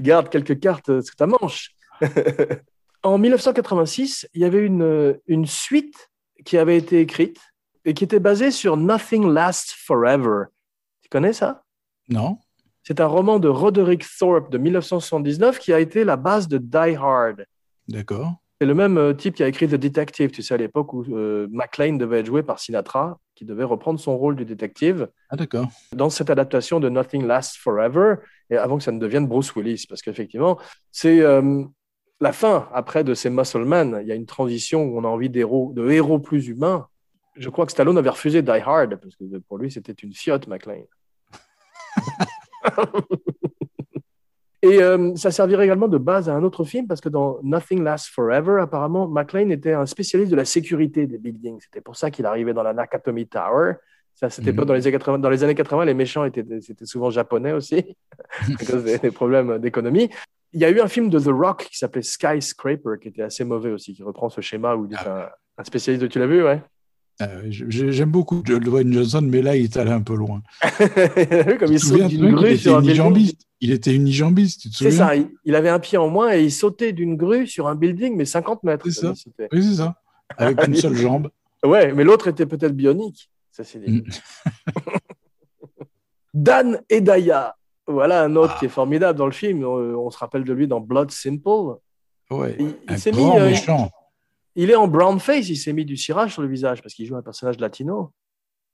Garde quelques cartes sous ta manche. en 1986, il y avait une, une suite qui avait été écrite et qui était basée sur Nothing Lasts Forever. Tu connais ça? Non C'est un roman de Roderick Thorpe de 1979 qui a été la base de Die Hard. D'accord. C'est le même euh, type qui a écrit The Detective, tu sais, à l'époque où euh, devait être joué par Sinatra, qui devait reprendre son rôle du détective Ah, d'accord. dans cette adaptation de Nothing Lasts Forever, et avant que ça ne devienne Bruce Willis, parce qu'effectivement, c'est euh, la fin, après, de ces Muscle Men. Il y a une transition où on a envie d'héros, de héros plus humains. Je crois que Stallone avait refusé Die Hard, parce que pour lui, c'était une fiotte, McClane. Et euh, ça servirait également de base à un autre film parce que dans Nothing Lasts Forever, apparemment, McLean était un spécialiste de la sécurité des buildings. C'était pour ça qu'il arrivait dans la Nakatomi Tower. Ça, c'était Mhm. pas dans les, années 80, dans les années 80, les méchants étaient c'était souvent japonais aussi, à cause des, des problèmes d'économie. Il y a eu un film de The Rock qui s'appelait Skyscraper, qui était assez mauvais aussi, qui reprend ce schéma où il est un, un spécialiste de. Tu l'as vu, ouais? Euh, J'aime beaucoup Dwayne Johnson, mais là, il est allé un peu loin. Comme il saute d'une grue sur un building. Il était unijambiste, tu te C'est souviens? ça, il, il avait un pied en moins et il sautait d'une grue sur un building, mais 50 mètres. C'est ça. Oui, c'est ça. Avec une seule jambe. Ouais, mais l'autre était peut-être bionique. Ça, c'est dit. Mm. Dan Edaya. Voilà un autre Ah. qui est formidable dans le film. On, on se rappelle de lui dans Blood Simple. Ouais. Il, il Un s'est mis, grand euh, méchant. Il est en brown face. Il s'est mis du cirage sur le visage parce qu'il joue un personnage latino.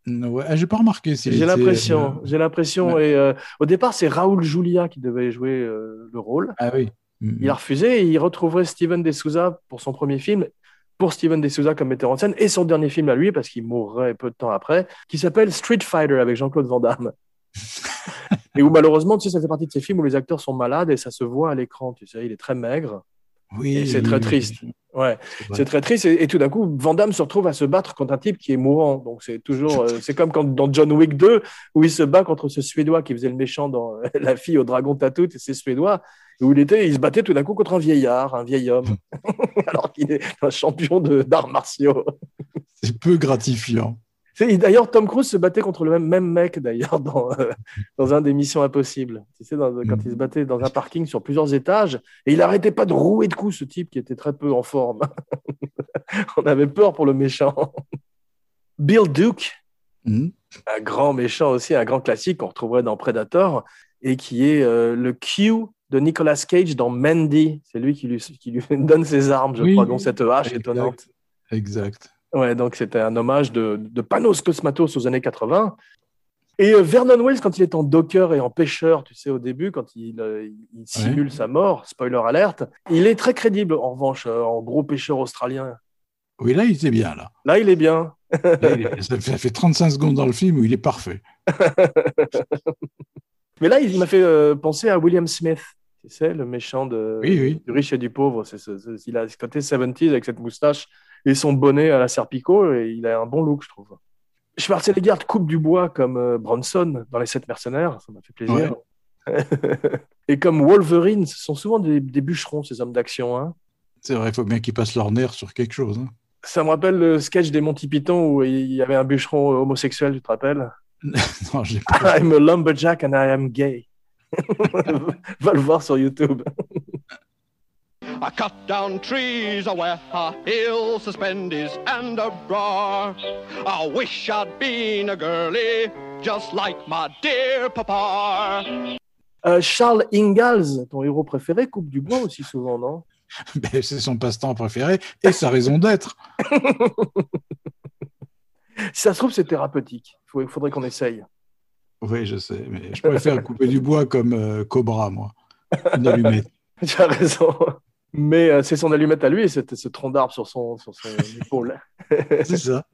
Ouais, ah, j'ai pas remarqué. s'il J'ai était, l'impression. euh, J'ai l'impression. Et euh, au départ, c'est Raoul Julia qui devait jouer euh, le rôle. Ah oui. Mm. Il a refusé et il retrouverait Steven De Souza pour son premier film, pour Steven De Souza comme metteur en scène, et son dernier film à lui, parce qu'il mourrait peu de temps après, qui s'appelle Street Fighter avec Jean-Claude Van Damme. et où malheureusement, tu sais, ça fait partie de ces films où les acteurs sont malades et ça se voit à l'écran, tu sais, il est très maigre. Oui, c'est très triste. oui. Ouais, C'est très triste. Et, et tout d'un coup, Van Damme se retrouve à se battre contre un type qui est mourant. Donc c'est toujours, euh, c'est comme quand dans John Wick 2, où il se bat contre ce Suédois qui faisait le méchant dans euh, La fille au dragon tatou, et c'est Suédois, où il était, il se battait tout d'un coup contre un vieillard, un vieil homme, alors qu'il est un champion de- d'arts martiaux. C'est peu gratifiant. D'ailleurs, Tom Cruise se battait contre le même, mec, d'ailleurs, dans, euh, dans un des Missions Impossibles. Tu sais, dans- quand il se battait dans un parking sur plusieurs étages, et il arrêtait pas de rouer de coups, ce type qui était très peu en forme. On avait peur pour le méchant. Bill Duke, Mm. un grand méchant aussi, un grand classique qu'on retrouverait dans Predator, et qui est euh, le Q de Nicolas Cage dans Mandy. C'est lui qui lui, qui lui donne ses armes, je Oui. crois, dont cette hache Exact. étonnante. Exact. Ouais, donc c'était un hommage de, de Panos Cosmatos aux années 80. Et euh, Vernon Wells, quand il est en docker et en pêcheur, tu sais, au début, quand il, euh, il simule sa mort, spoiler alerte, il est très crédible, en revanche, euh, en gros pêcheur australien. Oui, là, il était bien, là. Là, il est bien. Là, il est- ça, fait, ça fait 35 secondes dans le film où il est parfait. Mais là, il m'a fait euh, penser à William Smith, tu sais, le méchant de, Oui, oui. du riche et du pauvre. C'est, ce- ce- il a ce côté 70s avec cette moustache et son bonnet à la Serpico, et il a un bon look, je trouve. Schwarzenegger coupe du bois comme euh, Bronson dans Les Sept Mercenaires, ça m'a fait plaisir. et comme Wolverine, ce sont souvent des, des bûcherons, ces hommes d'action. Hein. C'est vrai, il faut bien qu'ils passent leur nerf sur quelque chose. hein. Ça me rappelle le sketch des Monty Python où il y avait un bûcheron homosexuel, tu te rappelles? Non, j'ai pas. I'm a lumberjack and I am gay. Va le voir sur YouTube. I cut down trees where a hill suspended and a bra. I wish I'd been a girlie just like my dear papa. Euh, Charles Ingalls, ton héros préféré, coupe du bois aussi souvent, non? Ben, c'est son passe-temps préféré et sa raison d'être. Si ça se trouve, c'est thérapeutique. Il faudrait qu'on essaye. Oui, je sais, mais je préfère couper du bois comme euh, Cobra, moi. Une allumette. Tu as raison. Mais euh, c'est son allumette à lui et c'est ce tronc d'arbre sur son, sur son épaule. C'est ça.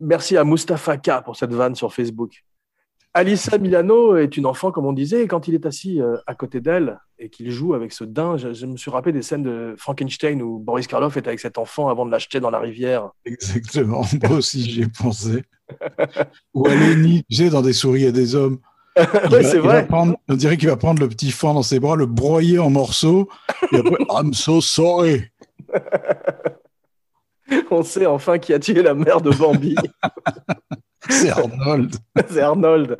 Merci à Mustapha K pour cette vanne sur Facebook. Alissa Milano est une enfant, comme on disait, et quand il est assis euh, à côté d'elle et qu'il joue avec ce daim, je, je me suis rappelé des scènes de Frankenstein où Boris Karloff est avec cet enfant avant de l'acheter dans la rivière. Exactement. Moi aussi, j'y ai pensé. Ou à Lenny, tu sais, dans des souris et des hommes. Ouais, c'est vrai. prendre- on dirait qu'il va prendre le petit fan dans ses bras, le broyer en morceaux, et après, I'm so sorry. On sait enfin qui a tué la mère de Bambi. C'est Arnold. c'est Arnold.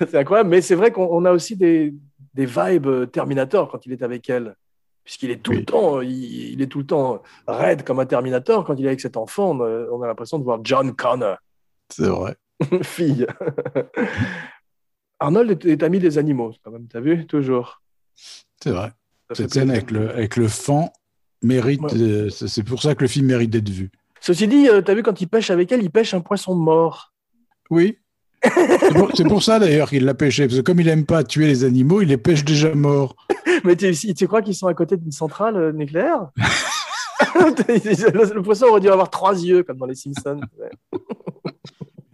C'est incroyable. Mais c'est vrai qu'on on a aussi des, des vibes euh, Terminator quand il est avec elle. Puisqu'il est tout Oui. le temps, il, il est tout le temps raide comme un Terminator. Quand il est avec cet enfant, on a, on a l'impression de voir John Connor, C'est vrai. fille. Arnold est, ami des animaux, quand même. T'as vu? Toujours. C'est vrai. Ça Cette scène avec le, avec le fan mérite. Ouais. euh, c'est pour ça que le film mérite d'être vu. Ceci dit, euh, t'as vu quand il pêche avec elle, il pêche un poisson mort. Oui. C'est pour, ça d'ailleurs qu'il l'a pêché, parce que comme il aime pas tuer les animaux, il les pêche déjà morts. Mais tu crois qu'ils sont à côté d'une centrale euh, nucléaire? Le, le poisson aurait dû avoir trois yeux, comme dans les Simpsons.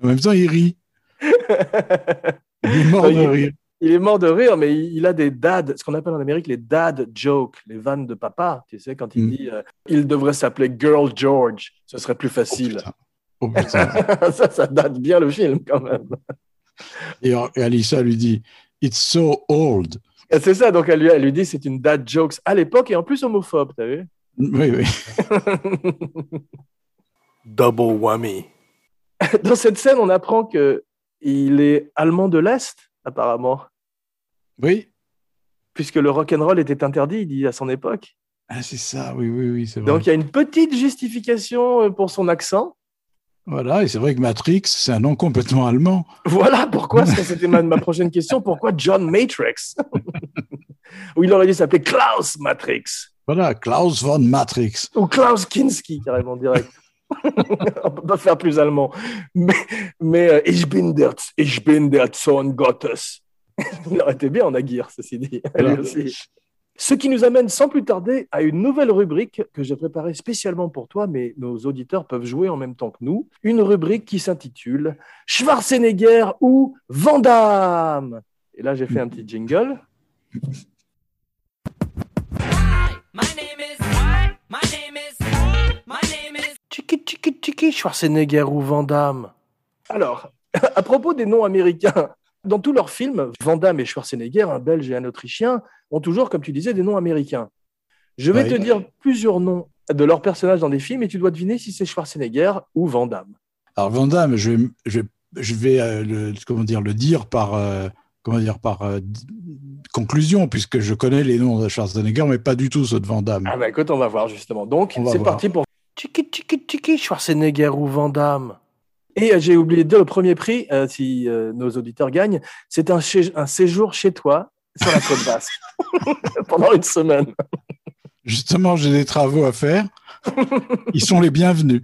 En même temps, il rit. Il est mort Non, de rire. Il est mort de rire, mais il, a des dad, ce qu'on appelle en Amérique les dad jokes, les vannes de papa. Tu sais, quand il Mm. dit euh, il devrait s'appeler Girl George, ce serait plus facile. Oh, putain. Oh, putain. ça, ça date bien le film quand même. Et, et Alissa lui dit It's so old. C'est ça, donc elle lui, elle lui dit c'est une dad jokes à l'époque et en plus homophobe, t'as vu? Oui, oui. Double whammy. Dans cette scène, on apprend que il est allemand de l'Est, apparemment, Oui. puisque le rock'n'roll était interdit, il dit à son époque. Ah, c'est ça, oui, oui, oui, c'est vrai. Donc il y a une petite justification euh, pour son accent. Voilà, et c'est vrai que Matrix, c'est un nom complètement allemand. Voilà pourquoi, c'était ma, ma prochaine question, pourquoi John Matrix? Ou il aurait dû s'appeler Klaus Matrix, Voilà, Klaus von Matrix. ou Klaus Kinski, carrément direct. On peut pas faire plus allemand. Mais, mais euh, Ich bin der, ich bin der Sohn Gottes. Il aurait été bien en Aguirre, ceci dit. Voilà. aussi. Ce qui nous amène sans plus tarder à une nouvelle rubrique que j'ai préparée spécialement pour toi, mais nos auditeurs peuvent jouer en même temps que nous. Une rubrique qui s'intitule Schwarzenegger ou Van Damme. Et là, j'ai fait un petit jingle. Tchiki, tchiki, Schwarzenegger ou Van Damme. Alors, à propos des noms américains, dans tous leurs films, Van Damme et Schwarzenegger, un Belge et un Autrichien, ont toujours, comme tu disais, des noms américains. Je vais Oui. te dire plusieurs noms de leurs personnages dans des films et tu dois deviner si c'est Schwarzenegger ou Van Damme. Alors, Van Damme, je vais, je vais, je vais euh, le, comment dire, le dire par, euh, comment dire, par euh, conclusion, puisque je connais les noms de Schwarzenegger, mais pas du tout ceux de Van Damme. Ah bah écoute, on va voir justement. Donc, c'est parti pour Tchiki, tchiki, tchiki, Schwarzenegger ou Van Damme. Et euh, j'ai oublié de dire le premier prix, euh, si euh, nos auditeurs gagnent, c'est un, séjour chez toi sur la côte basque pendant une semaine. Justement, j'ai des travaux à faire. Ils sont les bienvenus.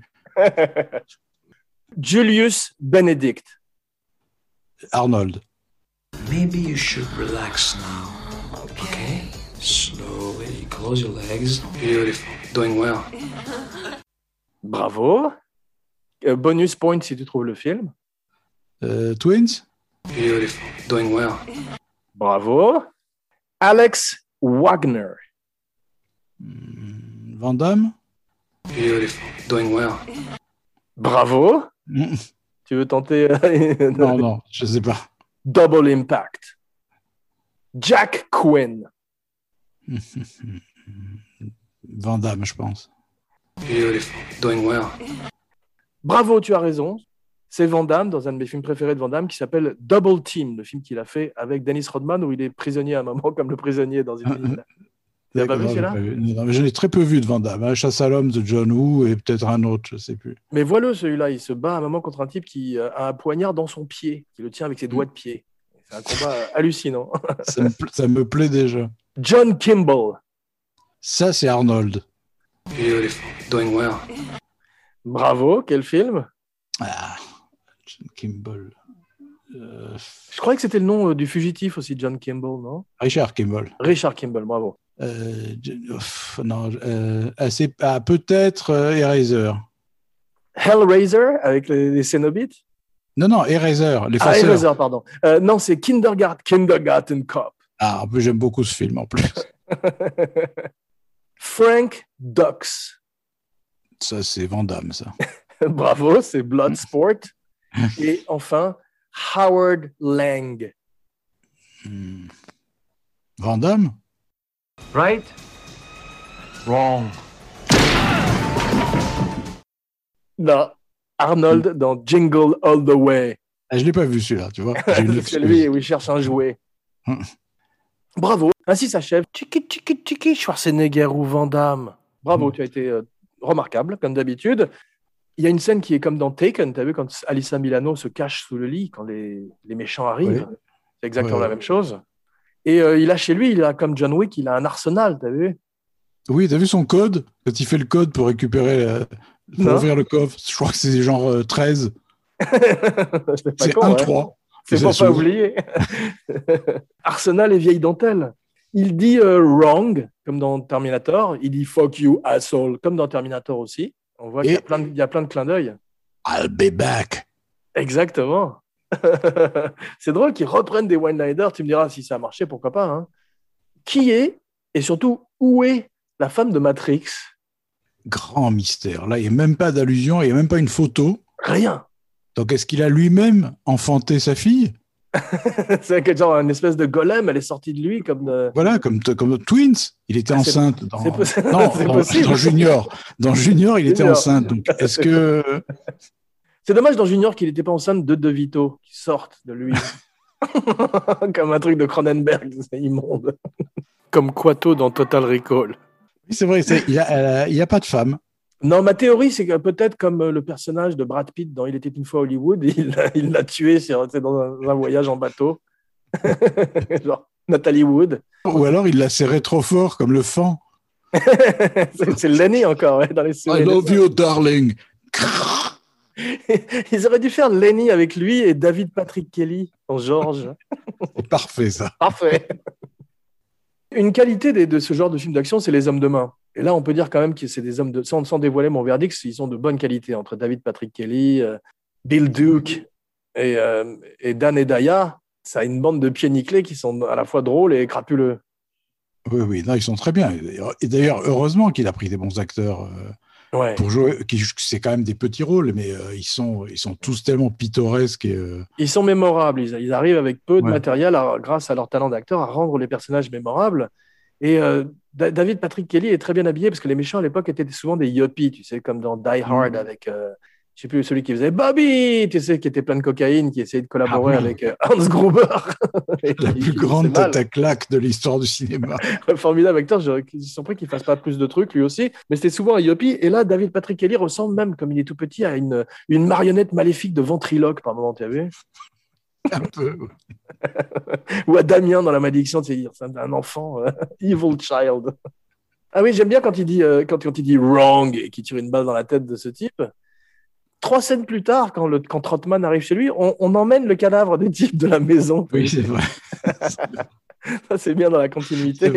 Julius Benedict. Arnold. Maybe you should relax now. Okay? Slowly close your legs. Beautiful. Doing well. Bravo. Euh, bonus point si tu trouves le film. Euh, Twins? Beautiful. Doing well. Bravo. Alex Wagner. Hmm, Van Damme? Beautiful. Doing well. Bravo. Hmm, Tu veux tenter euh, Non, non, je sais pas. Double Impact. Jack Quinn. Van Damme, je pense. Beautiful. Doing well. Bravo, tu as raison. C'est Van Damme, dans un de mes films préférés de Van Damme, qui s'appelle Double Team, le film qu'il a fait avec Dennis Rodman, où il est prisonnier à un moment, comme le prisonnier dans une ville. Tu l'as pas vu D'accord, celui-là j'ai pas vu. Mais J'en ai très peu vu de Van Damme. hein. Chasse à l'homme de John Woo et peut-être un autre, je sais plus. Mais voilà celui-là, il se bat à un moment contre un type qui euh, a un poignard dans son pied, qui le tient avec ses doigts de pied. C'est un combat hallucinant. Ça me, ça me plaît déjà. John Kimball. Ça, c'est Arnold. Beautiful. Doing well. Bravo, quel film Ah, John Kimball. Euh, Je croyais que c'était le nom euh, du fugitif aussi, John Kimball, non Richard Kimball. Richard Kimball, bravo. Euh, non, euh, ah, c'est- ah, peut-être euh, Eraser. Hellraiser avec les, les Cénobites Non, non, Eraser, les Ah. Hellraiser, pardon. Euh, non, c'est Kindergarten, Kindergarten Cop. Ah, en plus, j'aime beaucoup ce film en plus. Frank Dux. Ça, c'est Van Damme, ça. Bravo, c'est Bloodsport. Et enfin, Howard Lang. Hmm. Van Damme? Right? Wrong. Non, Arnold dans Jingle All the Way. ah, Je l'ai pas vu celui-là, tu vois. C'est lui excuse. où il cherche un jouet. Hum. Bravo. Ainsi s'achève Tiki Tiki Tiki Schwarzenegger ou Van Damme. Bravo, Hum. tu as été euh, remarquable, comme d'habitude. Il y a une scène qui est comme dans Taken, tu as vu, quand Alissa Milano se cache sous le lit quand les, les méchants arrivent. Oui. C'est exactement la même chose. Et euh, il a chez lui, il a comme John Wick, il a un arsenal, tu as vu Oui, t'as vu son code? Quand il fait le code pour récupérer, pour Non. ouvrir le coffre, je crois que c'est genre euh, 13. C'est pas C'est con, 1, ouais. 3. C'est pour pas oublier. Arsenal et vieille dentelle. Il dit euh, wrong, comme dans Terminator. Il dit fuck you, asshole, comme dans Terminator aussi. On voit qu'il y, a y plein de clins d'œil. I'll be back. Exactement. c'est drôle qu'ils reprennent des one-liners. Tu me diras si ça a marché, pourquoi pas. hein. Qui est, et surtout, où est la femme de Matrix? Grand mystère. Là, il n'y a même pas d'allusion, il n'y a même pas une photo. Rien. Donc, est-ce qu'il a lui-même enfanté sa fille? c'est que genre une espèce de golem, elle est sortie de lui comme de... Voilà, comme, comme Twins. Il était Ah, enceinte. Dans... Non, c'est dans, possible. dans Junior. Dans Junior, il était Junior. enceinte. Donc, est-ce que. C'est dommage dans Junior qu'il n'était pas enceinte de De Vito qui sortent de lui. Comme un truc de Cronenberg, c'est immonde. Comme Quato dans Total Recall. Oui, c'est vrai, il n'y a, il y a pas de femme. Non, ma théorie, c'est que peut-être comme euh, le personnage de Brad Pitt dans Il était une fois Hollywood, il l'a- tué sur, dans un, un voyage en bateau. Genre Nathalie Wood. Ou alors, il l'a serré trop fort, comme le fan. c'est Lenny encore, ouais, dans les I souvenirs. love you, darling. Ils auraient dû faire Lenny avec lui et David Patrick Kelly en George. Parfait, ça. Parfait. Une qualité de ce genre de film d'action, c'est les hommes de main. Et là, on peut dire quand même que c'est des hommes de. Sans, sans dévoiler mon verdict, ils sont de bonne qualité entre David Patrick Kelly, euh, Bill Duke et, euh, et Dan et Daya. Ça a une bande de pieds nickelés qui sont à la fois drôles et crapuleux. Oui, oui, non, ils sont très bien. Et d'ailleurs, heureusement qu'il a pris des bons acteurs euh, Ouais. pour jouer. qui- C'est quand même des petits rôles, mais euh, ils, sont, ils sont tous tellement pittoresques. Et, euh, Ils sont mémorables. Ils, ils arrivent avec peu de Ouais. matériel, à- grâce à leur talent d'acteur, à rendre les personnages mémorables. Et euh, Da- David Patrick Kelly est très bien habillé parce que les méchants à l'époque étaient souvent des yuppies, tu sais, comme dans Die Hard Mhm. avec, je sais plus, celui qui faisait Bobby, tu sais, qui était plein de cocaïne, qui essayait de collaborer Ah oui. avec euh, Hans Gruber. La plus grande tête à claque de l'histoire du cinéma. Formidable acteur, je suis surpris qu'il fasse pas plus de trucs lui aussi, mais c'était souvent un yuppie. Et là, David Patrick Kelly ressemble même, comme il est tout petit, à une, une marionnette maléfique de ventriloque par moment, tu as vu? Un peu. ou à Damien dans la malédiction, c'est c'est un enfant, euh, evil child. Ah oui, j'aime bien quand il dit euh, quand, quand il dit wrong et qu'il tire une balle dans la tête de ce type. Trois scènes plus tard, quand, le, quand Trotman arrive chez lui, on, on emmène le cadavre du type de la maison. Oui, c'est vrai. Ça, c'est bien dans la continuité.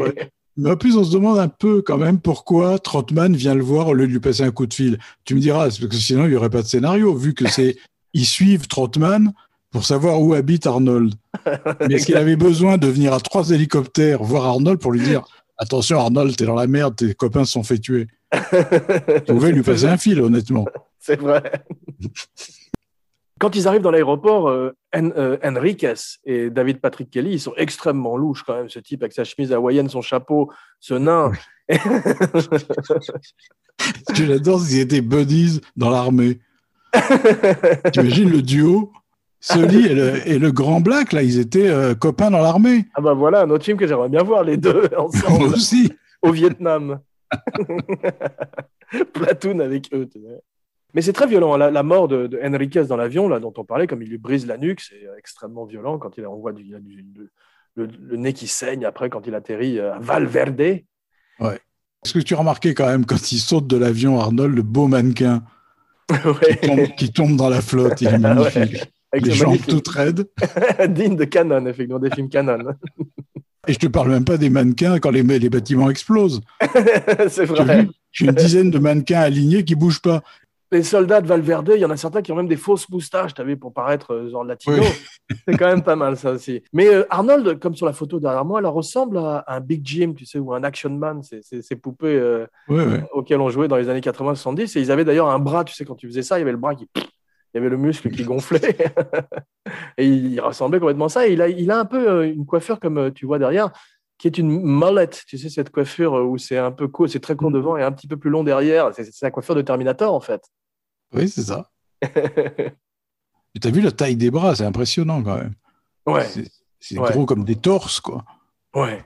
Mais en plus, on se demande un peu quand même pourquoi Trotman vient le voir au lieu de lui passer un coup de fil. Tu me diras, parce que sinon, il n'y aurait pas de scénario, vu que c'est. Ils suivent Trotman pour savoir où habite Arnold. Mais est-ce qu'il avait besoin de venir à trois hélicoptères voir Arnold pour lui dire Attention, Arnold, t'es dans la merde, tes copains se sont fait tuer? Tu pouvais lui passer un fil, honnêtement. C'est vrai. Quand ils arrivent dans l'aéroport, euh, En- euh, Enriquez et David Patrick Kelly, ils sont extrêmement louches quand même. Ce type avec sa chemise hawaïenne, son chapeau, ce nain. J'adore, c'est qu'ils étaient buddies dans l'armée. Tu imagines le duo? Sully et le, et le grand Black, là, ils étaient euh, copains dans l'armée. ah bah voilà, un autre film que j'aimerais bien voir les deux Moi ensemble aussi. au Vietnam. Platoon avec eux. Mais c'est très violent. La, la mort de, de Enriquez dans l'avion, là, dont on parlait, comme il lui brise la nuque, c'est euh, extrêmement violent quand il, on voit du, le, nez qui saigne après quand il atterrit euh, à Valverde. Est-ce que tu as remarqué quand même quand il saute de l'avion, Arnold, le beau mannequin Ouais. qui tombe, qui tombe dans la flotte, il est Ouais. magnifique. Avec Les jambes magnifique- toutes raides. digne de Canon, effectivement, des films Canon. Et je te parle même pas des mannequins quand les, les bâtiments explosent. c'est vrai. J'ai une dizaine de mannequins alignés qui bougent pas. Les soldats de Valverde, il y en a certains qui ont même des fausses moustaches, tu vu, pour paraître euh, genre latino. Oui. C'est quand même pas mal, ça aussi. Mais euh, Arnold, comme sur la photo derrière moi, elle ressemble à un Big Jim, tu sais, ou un Action Man, ces poupées euh, auxquelles on jouait dans les années 80-70. Et ils avaient d'ailleurs un bras, tu sais, quand tu faisais ça, il y avait le bras qui. Il y avait le muscle qui gonflait. et il, ressemblait complètement à ça. Et il a, il a un peu euh, une coiffure, comme euh, tu vois derrière, qui est une mullet. Tu sais, cette coiffure euh, où c'est un peu court, c'est très court devant et un petit peu plus long derrière. C'est la coiffure de Terminator, en fait. Oui, c'est ça. Tu as vu la taille des bras, c'est impressionnant quand même. ouais. C'est- C'est Ouais. gros comme des torses, quoi. Ouais.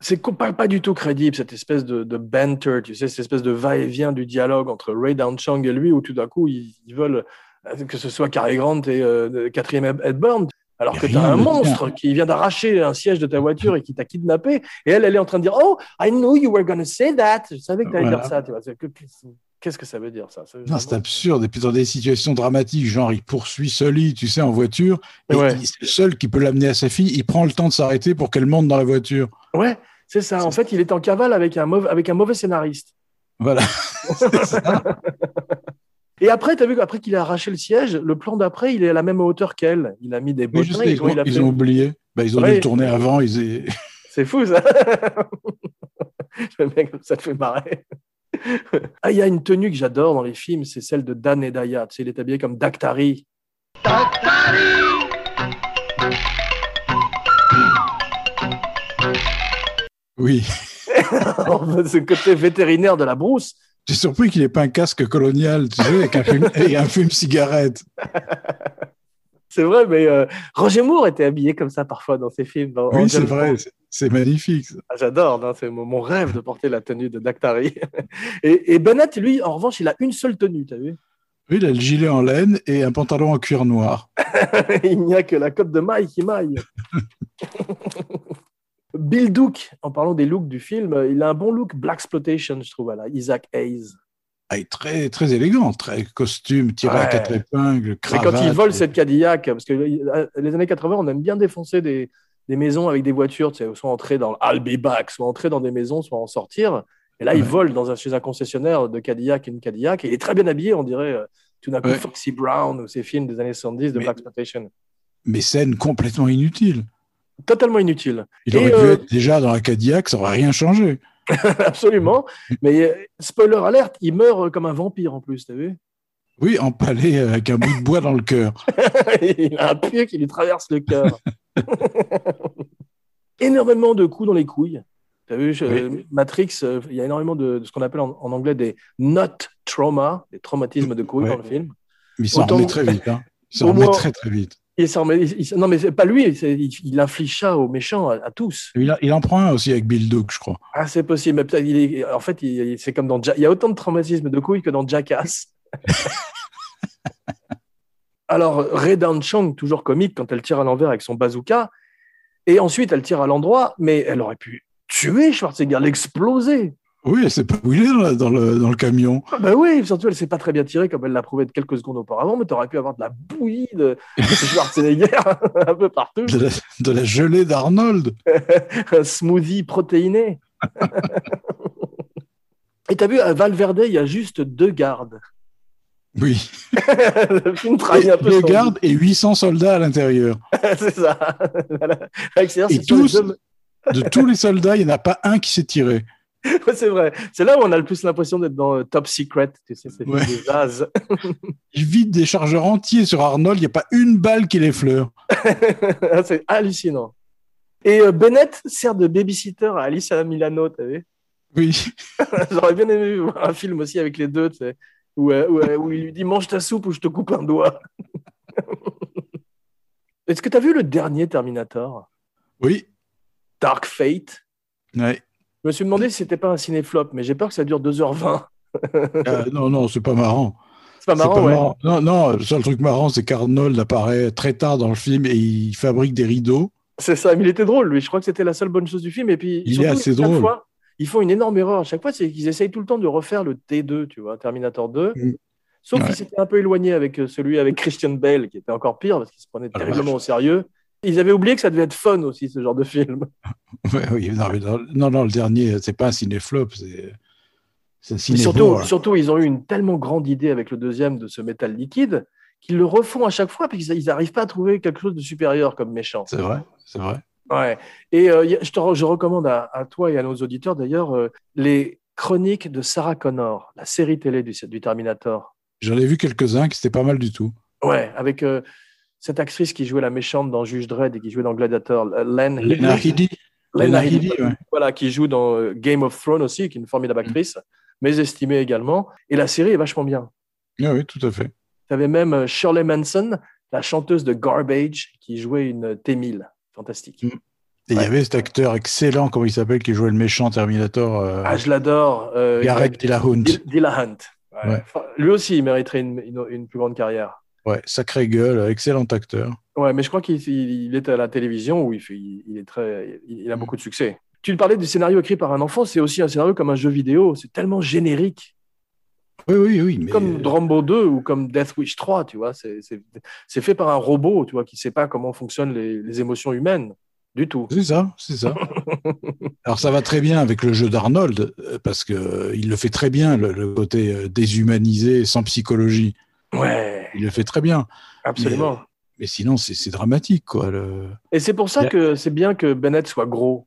C'est pas, pas du tout crédible, cette espèce de, de banter, tu sais, cette espèce de va-et-vient du dialogue entre Ray Downchang et lui, où tout d'un coup, ils, ils veulent euh, que ce soit Cary Grant et euh, Catherine Hepburn, alors que tu rien as un monstre qui vient d'arracher un siège de ta voiture et qui t'a kidnappé, et elle, elle est en train de dire « Oh, I knew you were going to say that !» Je savais que tu allais Voilà. dire ça, tu vois. Qu'est-ce que ça veut dire, ça? C'est absurde. Et puis dans des situations dramatiques, genre il poursuit Sully, tu sais, en voiture, et Ouais. c'est le seul qui peut l'amener à sa fille. Il prend le temps de s'arrêter pour qu'elle monte dans la voiture. Ouais, c'est ça. En fait, il est en cavale avec un, mauvais, avec un mauvais scénariste. Voilà. Et après, tu as vu qu'après qu'il a arraché le siège, le plan d'après, il est à la même hauteur qu'elle. Il a mis des bottins. sais, et ils, ont, il a ils fait ont oublié. Bah, ils ont dû Ouais. le tourner avant. Ils... C'est fou, ça. Ça te fait marrer. ah, il y a une tenue que j'adore dans les films, c'est celle de Dan Hedaya. Tu sais, il est habillé comme Dactari. Oui. Ce côté vétérinaire de la brousse. J'ai surpris qu'il n'ait pas un casque colonial, tu sais, avec un fume, et un fume cigarette. C'est vrai, mais euh, Roger Moore était habillé comme ça parfois dans ses films. dans- Oui, c'est vrai. C'est- magnifique. Ah, J'adore, c'est mon, mon rêve de porter la tenue de Dactari. et, et Bennett, lui, en revanche, il a une seule tenue, t'as vu? Oui, il a le gilet en laine et un pantalon en cuir noir. Il n'y a que la cote de maille qui maille. Bill Duke, en parlant des looks du film, il a un bon look Black Exploitation, je trouve, à la Isaac Hayes. Ah, il est très, très élégant, très costume, tiré à quatre épingles, Mais cravate. quand il vole cette Cadillac, parce que euh, les années 80, on aime bien défoncer des, des maisons avec des voitures, tu sais, soit entrer dans le I'll be back, soit entrer dans des maisons, soit en sortir. Et là, il vole dans un, chez un concessionnaire de Cadillac et une Cadillac. Et il est très bien habillé, on dirait, euh, tout d'un coup, Ouais. Foxy Brown ou ces films des années 70 de Mais- Black Exploitation. Mais scène complètement inutile. Totalement inutile. Il Et, aurait pu euh, être déjà dans la Cadillac, ça n'aurait rien changé. Absolument. Mais euh, spoiler alerte, il meurt euh, comme un vampire en plus, t'as vu? Oui, empalé avec un bout de bois dans le cœur. Il a un pieu qui lui traverse le cœur. énormément de coups dans les couilles. T'as vu, je- Oui. Matrix, euh, il y a énormément de, de ce qu'on appelle en, en anglais des not trauma, des traumatismes de couilles dans le film. Mais s'en Autant- remet très vite. Hein. Remet moins- très très vite. Il s'en remet- il- il- non, mais c'est pas lui, il, il inflige ça aux méchants, à, à tous. Il, a- il en prend un aussi avec Bill Duke, je crois. Ah, c'est possible. Mais peut-être, il est, en fait, il- c'est comme dans. Ja- Il y a autant de traumatismes de couilles que dans Jackass. Alors, Ray Dan Chang, toujours comique quand elle tire à l'envers avec son bazooka, et ensuite elle tire à l'endroit, mais elle aurait pu tuer Schwarzenegger, l'exploser. Oui, elle sait pas est dans, dans le, dans le camion. Ah bah oui, surtout elle sait pas très bien tirer comme elle l'a prouvé de quelques secondes auparavant, mais tu aurais pu avoir de la bouillie de, de Schwarzenegger un peu partout, De la, de la gelée d'Arnold. un smoothie protéiné. Et t'as vu, à Valverde, il y a juste deux gardes. Oui. Le film un peu Deux gardes et 800 soldats à l'intérieur. c'est ça. Voilà. Avec ses- Et c'est tous- deux- De tous les soldats, il n'y en a pas un qui s'est tiré. Ouais, c'est vrai. C'est là où on a le plus l'impression d'être dans euh, Top Secret, tu sais, c'est Ouais. des as. Ils vident des chargeurs entiers sur Arnold, il n'y a pas une balle qui l'effleure. c'est hallucinant. Et euh, Bennett sert de babysitter à Alice à Milano, tu vu? Oui. J'aurais bien aimé voir un film aussi avec les deux, tu sais, où, euh, où, euh, où il lui dit mange ta soupe ou je te coupe un doigt. Est-ce que tu as vu le dernier Terminator, Oui. Dark Fate? Ouais. Je me suis demandé si c'était pas un cinéflop, mais j'ai peur que ça dure 2h20. Euh, non, non, c'est pas marrant. C'est pas marrant, ouais. Non, non, le seul truc marrant, c'est qu'Arnold apparaît très tard dans le film et il fabrique des rideaux. C'est ça, mais il était drôle, lui. Je crois que c'était la seule bonne chose du film. Et puis, Il est assez drôle. fois, ils font une énorme erreur. À chaque fois, c'est qu'ils essayent tout le temps de refaire le T2, tu vois, Terminator 2. Mm. Sauf Ouais. qu'ils s'étaient un peu éloignés avec euh, celui avec Christian Bale, qui était encore pire parce qu'il se prenait Ah terriblement au sérieux. Ils avaient oublié que ça devait être fun aussi, ce genre de film. Oui, non, mais dans- non, non, le dernier, c'est pas un cinéflop, c'est un ciné surtout, surtout, ils ont eu une tellement grande idée avec le deuxième de ce métal liquide qu'ils le refont à chaque fois parce qu'ils n'arrivent pas à trouver quelque chose de supérieur comme méchant. C'est vrai, c'est vrai. Ouais. Et euh, je, te je recommande à, à toi et à nos auditeurs d'ailleurs euh, les chroniques de Sarah Connor, la série télé du, du Terminator. J'en ai vu quelques-uns qui c'était pas mal du tout. Ouais, avec euh, cette actrice qui jouait la méchante dans Juge Dredd et qui jouait dans Gladiator, euh, Len Lena Headey. Lena Headey, ouais. voilà, qui joue dans euh, Game of Thrones aussi, qui est une formidable actrice, mais estimée également. Et la série est vachement bien. Ah oui, tout à fait. Tu avais même euh, Shirley Manson, la chanteuse de Garbage, qui jouait une T-1000. Fantastique. Mm. Et il y avait cet acteur excellent, comment il s'appelle, qui jouait le méchant Terminator, euh, Ah, je l'adore. euh, Gareth Dillahunt. Dil- Dillahunt. Ouais. Ouais. Enfin, lui aussi, il mériterait une, une- une plus grande carrière. Ouais, sacré gueule, excellent acteur. Ouais, mais je crois qu'il il- il est à la télévision où il, fait- il, il est très, il, a Mm. beaucoup de succès. Tu parlais du scénario écrit par un enfant, c'est aussi un scénario comme un jeu vidéo. C'est tellement générique, Oui, oui, oui. Mais... comme Rambo 2 ou comme Death Wish 3, tu vois. C'est fait par un robot, tu vois, qui sait pas comment fonctionnent les, les émotions humaines du tout. C'est ça, c'est ça. Alors ça va très bien avec le jeu d'Arnold, euh, parce que euh, il le fait très bien, le, le côté euh, déshumanisé, sans psychologie. Ouais, Il le fait très bien. absolument. Mais sinon, c'est dramatique, quoi. le- Et c'est pour ça que c'est bien que Bennett soit gros,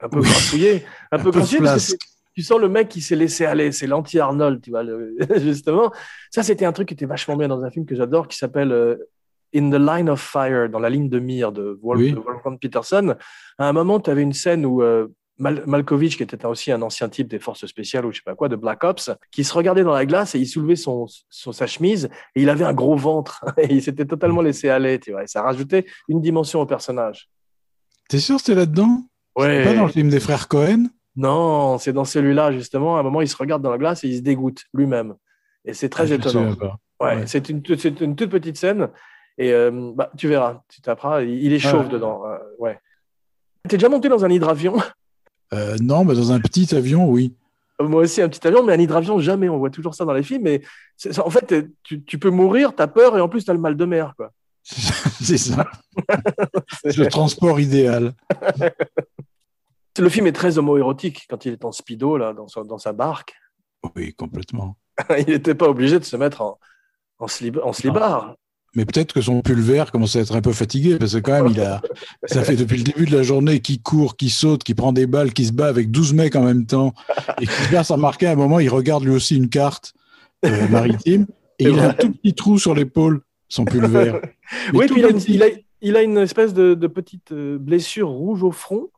un peu Oui. grassouillé, un, Un peu peu grassouillé, tu sens le mec qui s'est laissé aller, c'est l'anti-Arnold, tu vois, le- justement. Ça, c'était un truc qui était vachement bien dans un film que j'adore, qui s'appelle euh, In the Line of Fire, dans la ligne de mire de, Wolf, Oui. Wolfgang Peterson. À un moment, tu avais une scène où euh, Mal- Malkovich, qui était aussi un ancien type des forces spéciales ou je sais pas quoi, de Black Ops, qui se regardait dans la glace et il soulevait son, son- sa chemise et il avait un gros ventre et il s'était totalement laissé aller, tu vois. Et ça rajoutait une dimension au personnage. T'es sûr que c'est là-dedans? Ouais. Pas dans le film des frères Cohen? Non, c'est dans celui-là, justement. À un moment, il se regarde dans la glace et il se dégoûte lui-même. Et c'est très Ah, étonnant. Ouais, Ouais. C'est une, toute petite scène. Et euh, bah, tu verras, tu taperas. Il, il est chauve ouais. dedans. euh, ouais. T'es déjà monté dans un hydravion? Euh, non, mais dans un petit avion, oui. Moi aussi, un petit avion, mais un hydravion, jamais. On voit toujours ça dans les films. Mais en fait, tu, tu peux mourir, t'as peur et en plus, t'as le mal de mer. Quoi. c'est ça. C'est le transport idéal. Le film est très homoérotique quand il est en speedo, là, dans, son- dans sa barque. Oui, complètement. il n'était pas obligé de se mettre en, en, slib, en slibard. Mais peut-être que son pulvaire commence à être un peu fatigué parce que quand même, il a, ça fait depuis le début de la journée qu'il court, qu'il saute, qu'il prend des balles, qu'il se bat avec 12 mecs en même temps et qu'il se passe à remarquer à un moment, il regarde lui aussi une carte euh, maritime et il a un tout petit trou sur l'épaule, son pulvaire. Mais Oui, puis il a, une, il, a, il a une espèce de, de petite euh, blessure rouge au front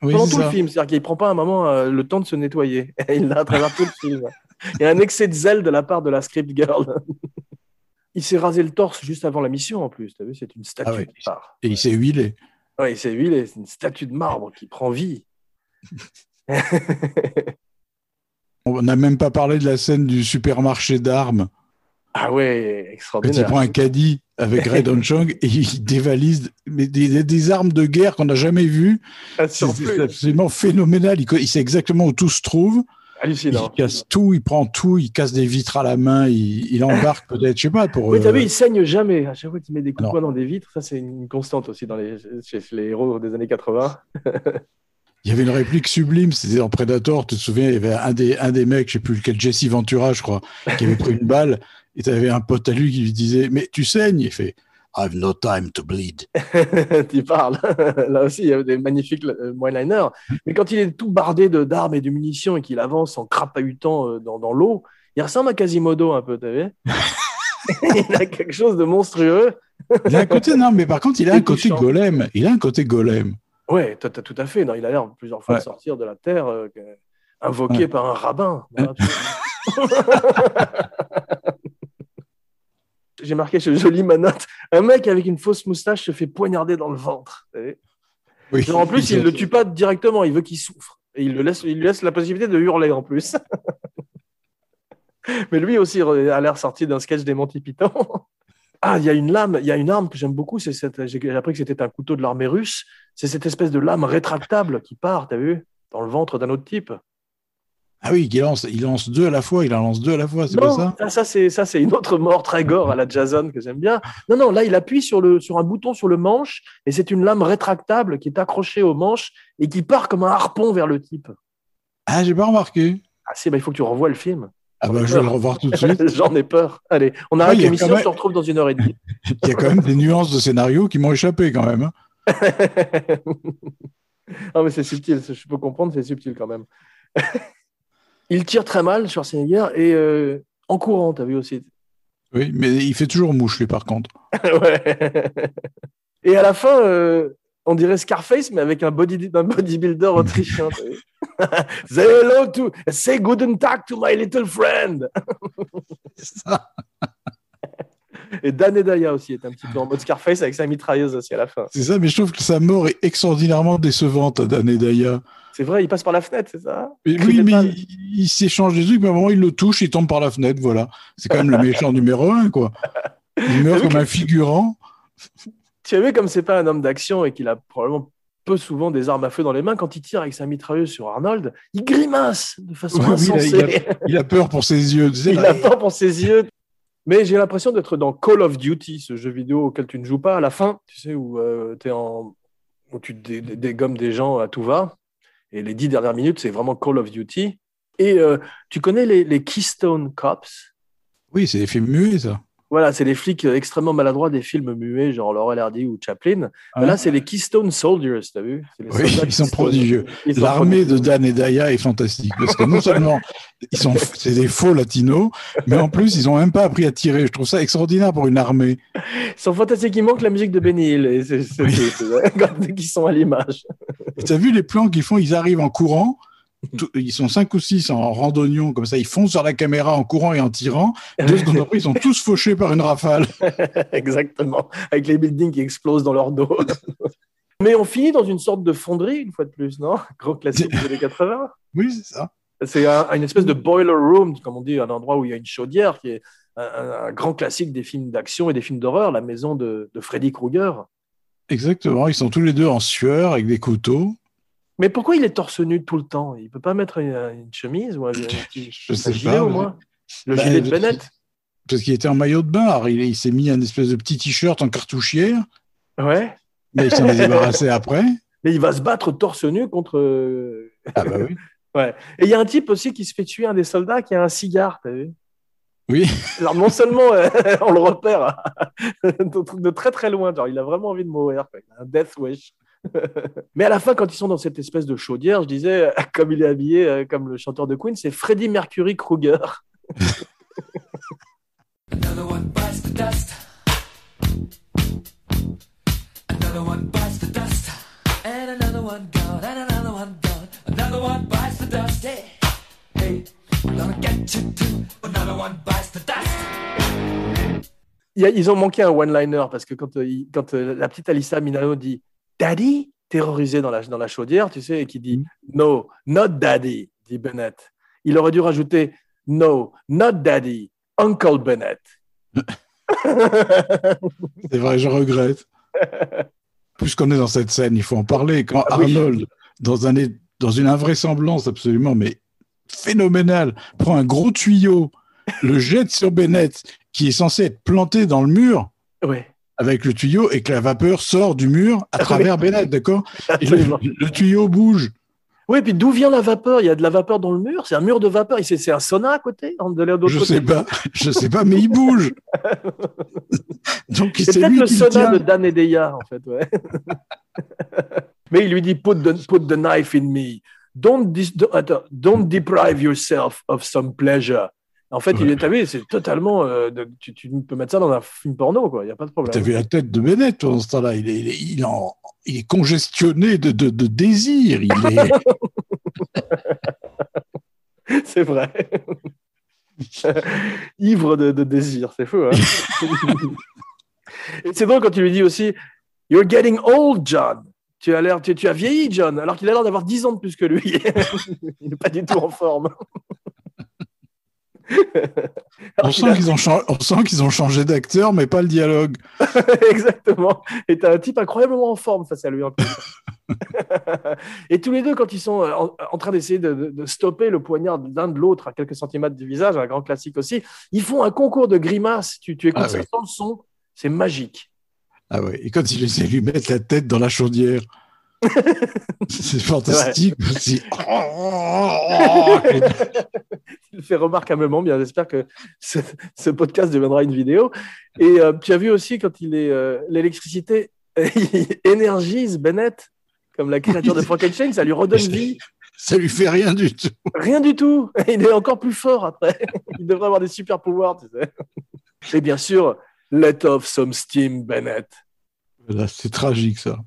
pendant tout le film. C'est-à-dire qu'il ne prend pas un moment euh, le temps de se nettoyer. il l'a à travers tout le film. Il y a un excès de zèle de la part de la script girl. Il s'est rasé le torse juste avant la mission en plus. Vu, c'est une statue Ah ouais. de. Et il s'est huilé. Ouais, il s'est huilé. C'est une statue de marbre qui prend vie. On n'a même pas parlé de la scène du supermarché d'armes. ah ouais, Quand il extraordinaire. prend un caddie avec Red Chong et il dévalise mais des, des armes de guerre qu'on n'a jamais vues. Ah, C'est absolument phénoménal. Il sait exactement où tout se trouve. Hallucinant. Il casse tout, il prend tout, il casse des vitres à la main, il, il embarque peut-être, je sais pas, pour. Oui, t'as euh, vu, il saigne jamais. À chaque fois qu'il met des coups de poing dans des vitres, ça c'est une constante aussi dans les, chez les héros des années 80. Il y avait une réplique sublime, c'était dans Predator, tu te souviens, il y avait un des, un des mecs, je sais plus lequel, Jesse Ventura, je crois, qui avait pris une balle, et tu avais un pote à lui qui lui disait Mais tu saignes Il fait I've no time to bleed. tu parles. Là aussi, il y a des magnifiques euh, one-liners. Mais quand il est tout bardé de- d'armes et de munitions et qu'il avance en crapahutant euh, dans, dans l'eau, il ressemble à Quasimodo un peu, t'as vu? Il a quelque chose de monstrueux. Il a un côté, non, mais par contre, il a un côté golem. Il a un côté golem. Ouais, t'as tout à fait. Non, il a l'air plusieurs fois de sortir de la terre, euh, invoqué Ouais. par un rabbin. Voilà. J'ai marqué ce joli manotte. Un mec avec une fausse moustache se fait poignarder dans le ventre. Oui. Genre, en plus, il ne le tue pas directement, il veut qu'il souffre. Et il, le laisse, il lui laisse la possibilité de hurler en plus. Mais lui aussi a l'air sorti d'un sketch des Monty Python. Ah, il y a une lame, il y a une arme que j'aime beaucoup. C'est cette, j'ai appris que c'était un couteau de l'armée russe. C'est cette espèce de lame rétractable qui part, t'as vu, dans le ventre d'un autre type. Ah oui, il lance, il lance deux à la fois, il en lance deux à la fois, c'est pas ça ça, ça, c'est ça, c'est une autre mort très gore à la Jason que j'aime bien. Non, non, là, il appuie sur le sur un bouton sur le manche et c'est une lame rétractable qui est accrochée au manche et qui part comme un harpon vers le type. Ah, j'ai pas remarqué. Ah si, bah, il faut que tu revoies le film. Ah bah, je vais le revoir tout de suite. J'en ai peur. Allez, on Ouais, arrête a l'émission, même- on se retrouve dans une heure et demie. Il y a quand même des nuances de scénario qui m'ont échappé quand même. hein. non, mais c'est subtil, je peux comprendre, c'est subtil quand même. Il tire très mal, Schwarzenegger, et euh, en courant, t'as vu aussi. Oui, mais il fait toujours mouche, lui, par contre. Ouais. Et à la fin, euh, on dirait Scarface, mais avec un, body, un bodybuilder autrichien. Say hello to, say guten Tag to my little friend. C'est ça. Et Dan Edaya aussi est un petit peu en mode Scarface avec sa mitrailleuse aussi à la fin. C'est ça, mais je trouve que sa mort est extraordinairement décevante à Dan Daya. C'est vrai, il passe par la fenêtre, c'est ça? Mais oui, mais il, il s'échange des trucs, mais à un moment, il le touche, il tombe par la fenêtre, voilà. C'est quand même le méchant numéro un, quoi. Il meurt comme que- un figurant. Tu as vu comme c'est pas un homme d'action et qu'il a probablement peu souvent des armes à feu dans les mains, quand il tire avec sa mitrailleuse sur Arnold, il grimace de façon oui, il, a, insensée. il a- il a peur pour ses yeux. tu sais, Il là. a peur pour ses yeux. Mais j'ai l'impression d'être dans Call of Duty, ce jeu vidéo auquel tu ne joues pas à la fin, tu sais, où, euh, en... où tu dé- dé- dégommes des gens à tout va. Et les dix dernières minutes, c'est vraiment Call of Duty. Et euh, tu connais les, les Keystone Cops? Oui, c'est des films muets, ça. Voilà, c'est les flics euh, extrêmement maladroits des films muets, genre Laurel Hardy ou Chaplin. Ah. Là, c'est les Keystone Soldiers, t'as vu? Les Oui, ils sont prodigieux. L'armée de. Dan et Daya est fantastique parce que non seulement ils sont, c'est des faux latinos, mais en plus ils ont même pas appris à tirer. Je trouve ça extraordinaire pour une armée. Ils sont fantastiques. Il manque la musique de Benny Hill. Et c'est, Oui. ils sont à l'image. Tu as vu les plans qu'ils font? Ils arrivent en courant. Tout- ils sont cinq ou six en randonnion comme ça. Ils foncent sur la caméra en courant et en tirant. Deux secondes après, ils sont tous fauchés par une rafale. Exactement. Avec les buildings qui explosent dans leur dos. Mais on finit dans une sorte de fonderie, une fois de plus, non? Gros classique des années 80. Oui, c'est ça. C'est un- une espèce de boiler room, comme on dit, un endroit où il y a une chaudière, qui est un, grand classique des films d'action et des films d'horreur, la maison de, de Freddy Krueger. Exactement. Ils sont tous les deux en sueur avec des couteaux. Mais pourquoi il est torse nu tout le temps? Il peut pas mettre une, une chemise ou un, un petit Je un sais gilet pas, au mais- moins? Le Bah, gilet de je- Bennett? Parce qu'il était en maillot de bain. Alors, il, il s'est mis un espèce de petit t-shirt en cartouchière, Ouais. mais il s'en est débarrassé après. Mais il va se battre torse nu contre. euh, Ah bah oui. Ouais. Et il y a un type aussi qui se fait tuer, un des soldats, qui a un cigare, t'as vu? Oui. Alors non seulement euh, on le repère de, de très très loin, genre il a vraiment envie de mourir, quoi. Un death wish. Mais à la fin, quand ils sont dans cette espèce de chaudière, je disais, comme il est habillé, euh, comme le chanteur de Queen, c'est Freddie Mercury a- ils ont manqué un one-liner parce que quand, euh, quand euh, la petite Alissa Milano dit Daddy, terrorisé dans la, dans la chaudière, tu sais, et qui dit No, not Daddy, dit Bennett. Il aurait dû rajouter No, not Daddy, Uncle Bennett. C'est vrai, je regrette. Puisqu'on est dans cette scène, il faut en parler. Quand Ah oui. Arnold, dans, un, dans une invraisemblance absolument mais phénoménale, prend un gros tuyau, le jette sur Bennett, qui est censé être planté dans le mur ouais, avec le tuyau, et que la vapeur sort du mur à travers Bennett, d'accord? Et le, tuyau bouge. Oui, puis d'où vient la vapeur? Il y a de la vapeur dans le mur? C'est un mur de vapeur Et C'est un sauna à côté de Je côté? sais pas, je sais pas, mais il bouge. Donc C'est peut-être le sauna de Dan Edeya, en fait. Ouais. Mais il lui dit put the, put the knife in me. Don't, dis- don't, attends, don't deprive yourself of some pleasure. En fait, il est, vu, c'est totalement. euh, de- tu, tu peux mettre ça dans un film porno, quoi. Il n'y a pas de problème. vu la tête de Bennett pendant ce temps-là il est, il est, il est en- il est congestionné de, de, de désir. Il est... C'est vrai. Ivre de, de désir, c'est fou. Hein Et c'est drôle quand tu lui dis aussi You're getting old, John. Tu as l'air, tu, tu as vieilli, John, alors qu'il a l'air d'avoir 10 ans de plus que lui. il n'est pas du tout en forme. On sent qu'ils ont, chan- on sent qu'ils ont changé d'acteur, mais pas le dialogue. Exactement. Et t'as un type incroyablement en forme face à lui. et tous les deux, quand ils sont euh, en, en train d'essayer de, de- de stopper le poignard l'un de l'autre à quelques centimètres du visage, un grand classique aussi, ils font un concours de grimaces. Tu, tu écoutes Ah ça oui. sans le son, c'est magique. Ah ouais. Et quand il essaie de lui mettre la tête dans la chaudière, c'est fantastique aussi. Il le fait remarquablement bien. J'espère que ce, ce podcast deviendra une vidéo. Et euh, tu as vu aussi quand il est euh, l'électricité il énergise Bennett comme la créature de Frankenstein, ça lui redonne vie. Ça lui fait rien du tout. Rien du tout. Il est encore plus fort après. Il devrait avoir des super pouvoirs, tu sais. Et bien sûr, let off some steam, Bennett. Voilà, c'est tragique ça.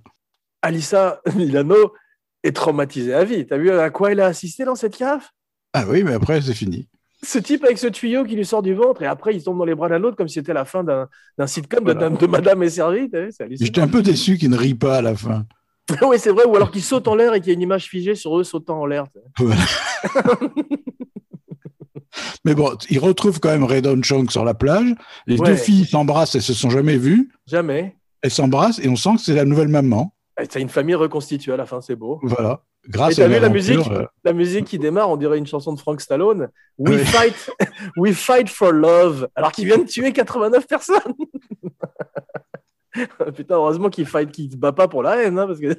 Alissa Milano est traumatisée à vie. T'as vu à quoi elle a assisté dans cette cave Ah oui, mais après c'est fini. Ce type avec ce tuyau qui lui sort du ventre et après il tombe dans les bras d'un autre comme si c'était la fin d'un sitcom de, Voilà. de Madame est servie. J'étais un peu déçu qu'il ne rit pas à la fin. oui, c'est vrai. Ou alors qu'il saute en l'air et qu'il y a une image figée sur eux sautant en l'air. Voilà. Mais bon, il retrouve quand même Redon Chong sur la plage. Les Ouais. deux filles s'embrassent, elles se sont jamais vues. Jamais. Elles s'embrassent et on sent que c'est la nouvelle maman. Et T'as une famille reconstituée à la fin, c'est beau. Voilà. Et Grâce t'as à vu la musique euh, La musique qui démarre, on dirait une chanson de Frank Stallone. We Oui. fight, we fight for love. Alors qu'il vient de tuer 89 personnes. Putain, heureusement qu'il fight, qu'il se bat pas pour la haine, hein, parce que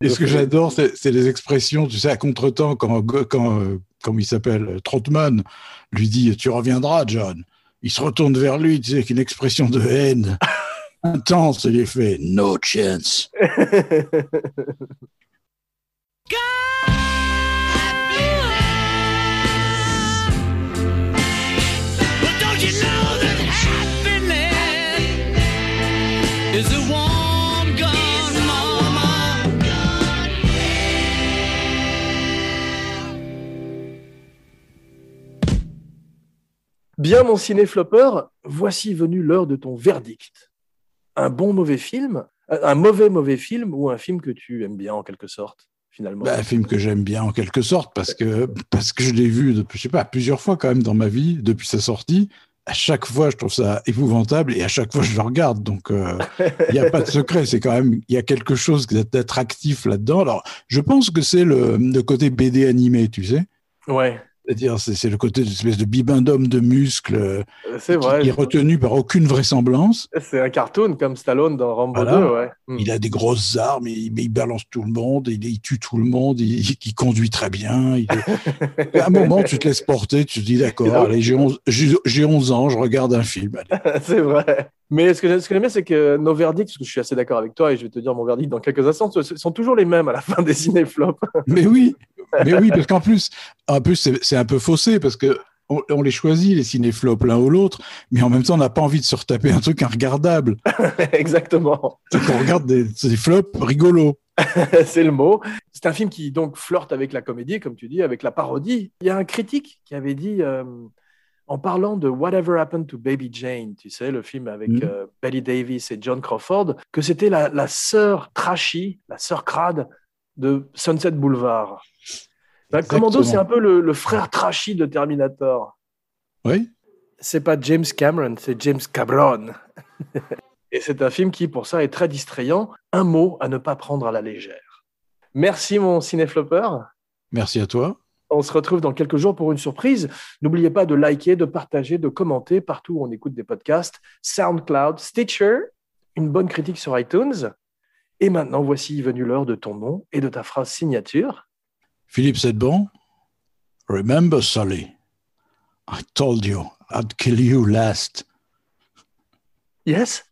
Et ce que j'adore, c'est c'est les expressions, tu sais, à contre-temps, quand, quand euh, comment il s'appelle, euh, Trotman lui dit Tu reviendras, John. Il se retourne vers lui, tu sais, avec une expression de haine intense, et il fait No chance. But don't you know that happiness is a warm gun, mama? Bien, mon ciné-flopper, voici venue l'heure de ton verdict. Un bon mauvais film, euh, un mauvais mauvais film ou un film que tu aimes bien en quelque sorte, finalement? Bah, un film que j'aime bien en quelque sorte, parce que, parce que je l'ai vu, je sais pas, plusieurs fois quand même dans ma vie, depuis sa sortie. À chaque fois, je trouve ça épouvantable et à chaque fois, je le regarde. Donc, euh, il n'y a pas de secret. C'est quand même, il y a quelque chose d'attractif là-dedans. Alors, je pense que c'est le, le côté BD animé, tu sais. Ouais, C'est-à-dire, c'est le côté d'une espèce de bibendum de muscles euh, qui, vrai. qui est retenu par aucune vraisemblance. C'est un cartoon comme Stallone dans Rambo Voilà. 2, ouais. Hmm. Il a des grosses armes, il, il balance tout le monde, il, il tue tout le monde, il, il conduit très bien. à un moment, tu te laisses porter, tu te dis d'accord, allez, j'ai 11, j'ai- j'ai 11 ans, je regarde un film. c'est vrai. Mais ce que, ce que j'aime bien, c'est que nos verdicts, parce que je suis assez d'accord avec toi et je vais te dire mon verdict dans quelques instants, sont toujours les mêmes à la fin des cinéflops. Mais oui, mais oui, parce qu'en plus, en plus c'est un peu faussé parce que on, on les choisit les cinéflops l'un ou l'autre, mais en même temps, on n'a pas envie de se retaper un truc regardable. Exactement. Donc, on regarde des, des flops rigolos. c'est le mot. C'est un film qui donc flirte avec la comédie, comme tu dis, avec la parodie. Il y a un critique qui avait dit, euh, en parlant de Whatever Happened to Baby Jane, tu sais, le film avec Mhm. euh, Betty Davis et John Crawford, que c'était la, la sœur trashy, la sœur crade de Sunset Boulevard. Ben, Commando, c'est un peu le, le frère trashy de Terminator. Oui, C'est pas James Cameron, c'est James Cabron. Et c'est un film qui, pour ça, est très distrayant. Un mot à ne pas prendre à la légère. Merci, mon cinéflopper. merci à toi. On se retrouve dans quelques jours pour une surprise. N'oubliez pas de liker, de partager, de commenter partout où on écoute des podcasts. SoundCloud, Stitcher, une bonne critique sur iTunes. Et maintenant, voici venue l'heure de ton nom et de ta phrase signature. Philippe Sedbon, remember Sully, I told you I'd kill you last. Yes?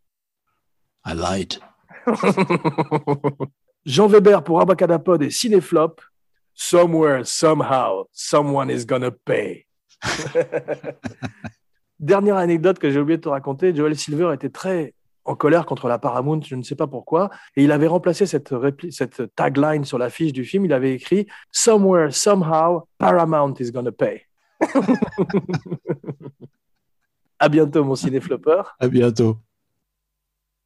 I lied. Jean Weber pour Abacadapod et Cinéflop. Somewhere, somehow, someone is gonna pay. Dernière anecdote que j'ai oublié de te raconter, Joel Silver était très en colère contre la Paramount, je ne sais pas pourquoi, et il avait remplacé cette, cette tagline sur l'affiche du film, il avait écrit Somewhere, somehow, Paramount is gonna pay. à bientôt, mon cinéflopper. À bientôt.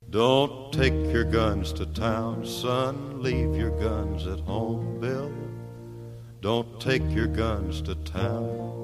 Don't take your guns to town, son. Leave your guns at home, Bill. Don't take your guns to town.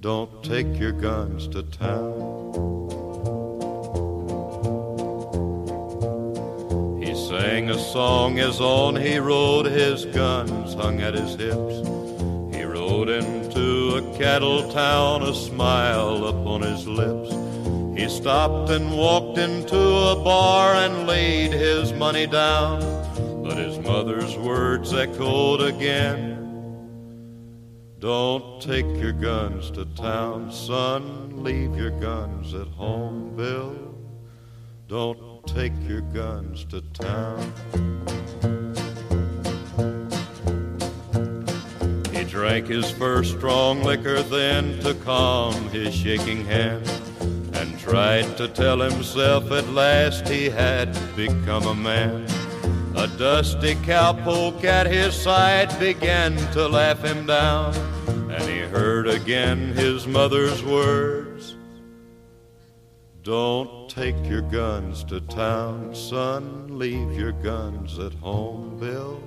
Don't take your guns to town. He sang a song as on he rode, his guns hung at his hips. He rode into a cattle town, a smile upon his lips. He stopped and walked into a bar and laid his money down. But his mother's words echoed again. Don't take your guns to town, son. Leave your guns at home, Bill. Don't take your guns to town. He drank his first strong liquor then to calm his shaking hand and tried to tell himself at last he had become a man. A dusty cowpoke at his side began to laugh him down, and he heard again his mother's words Don't take your guns to town, son, leave your guns at home, Bill.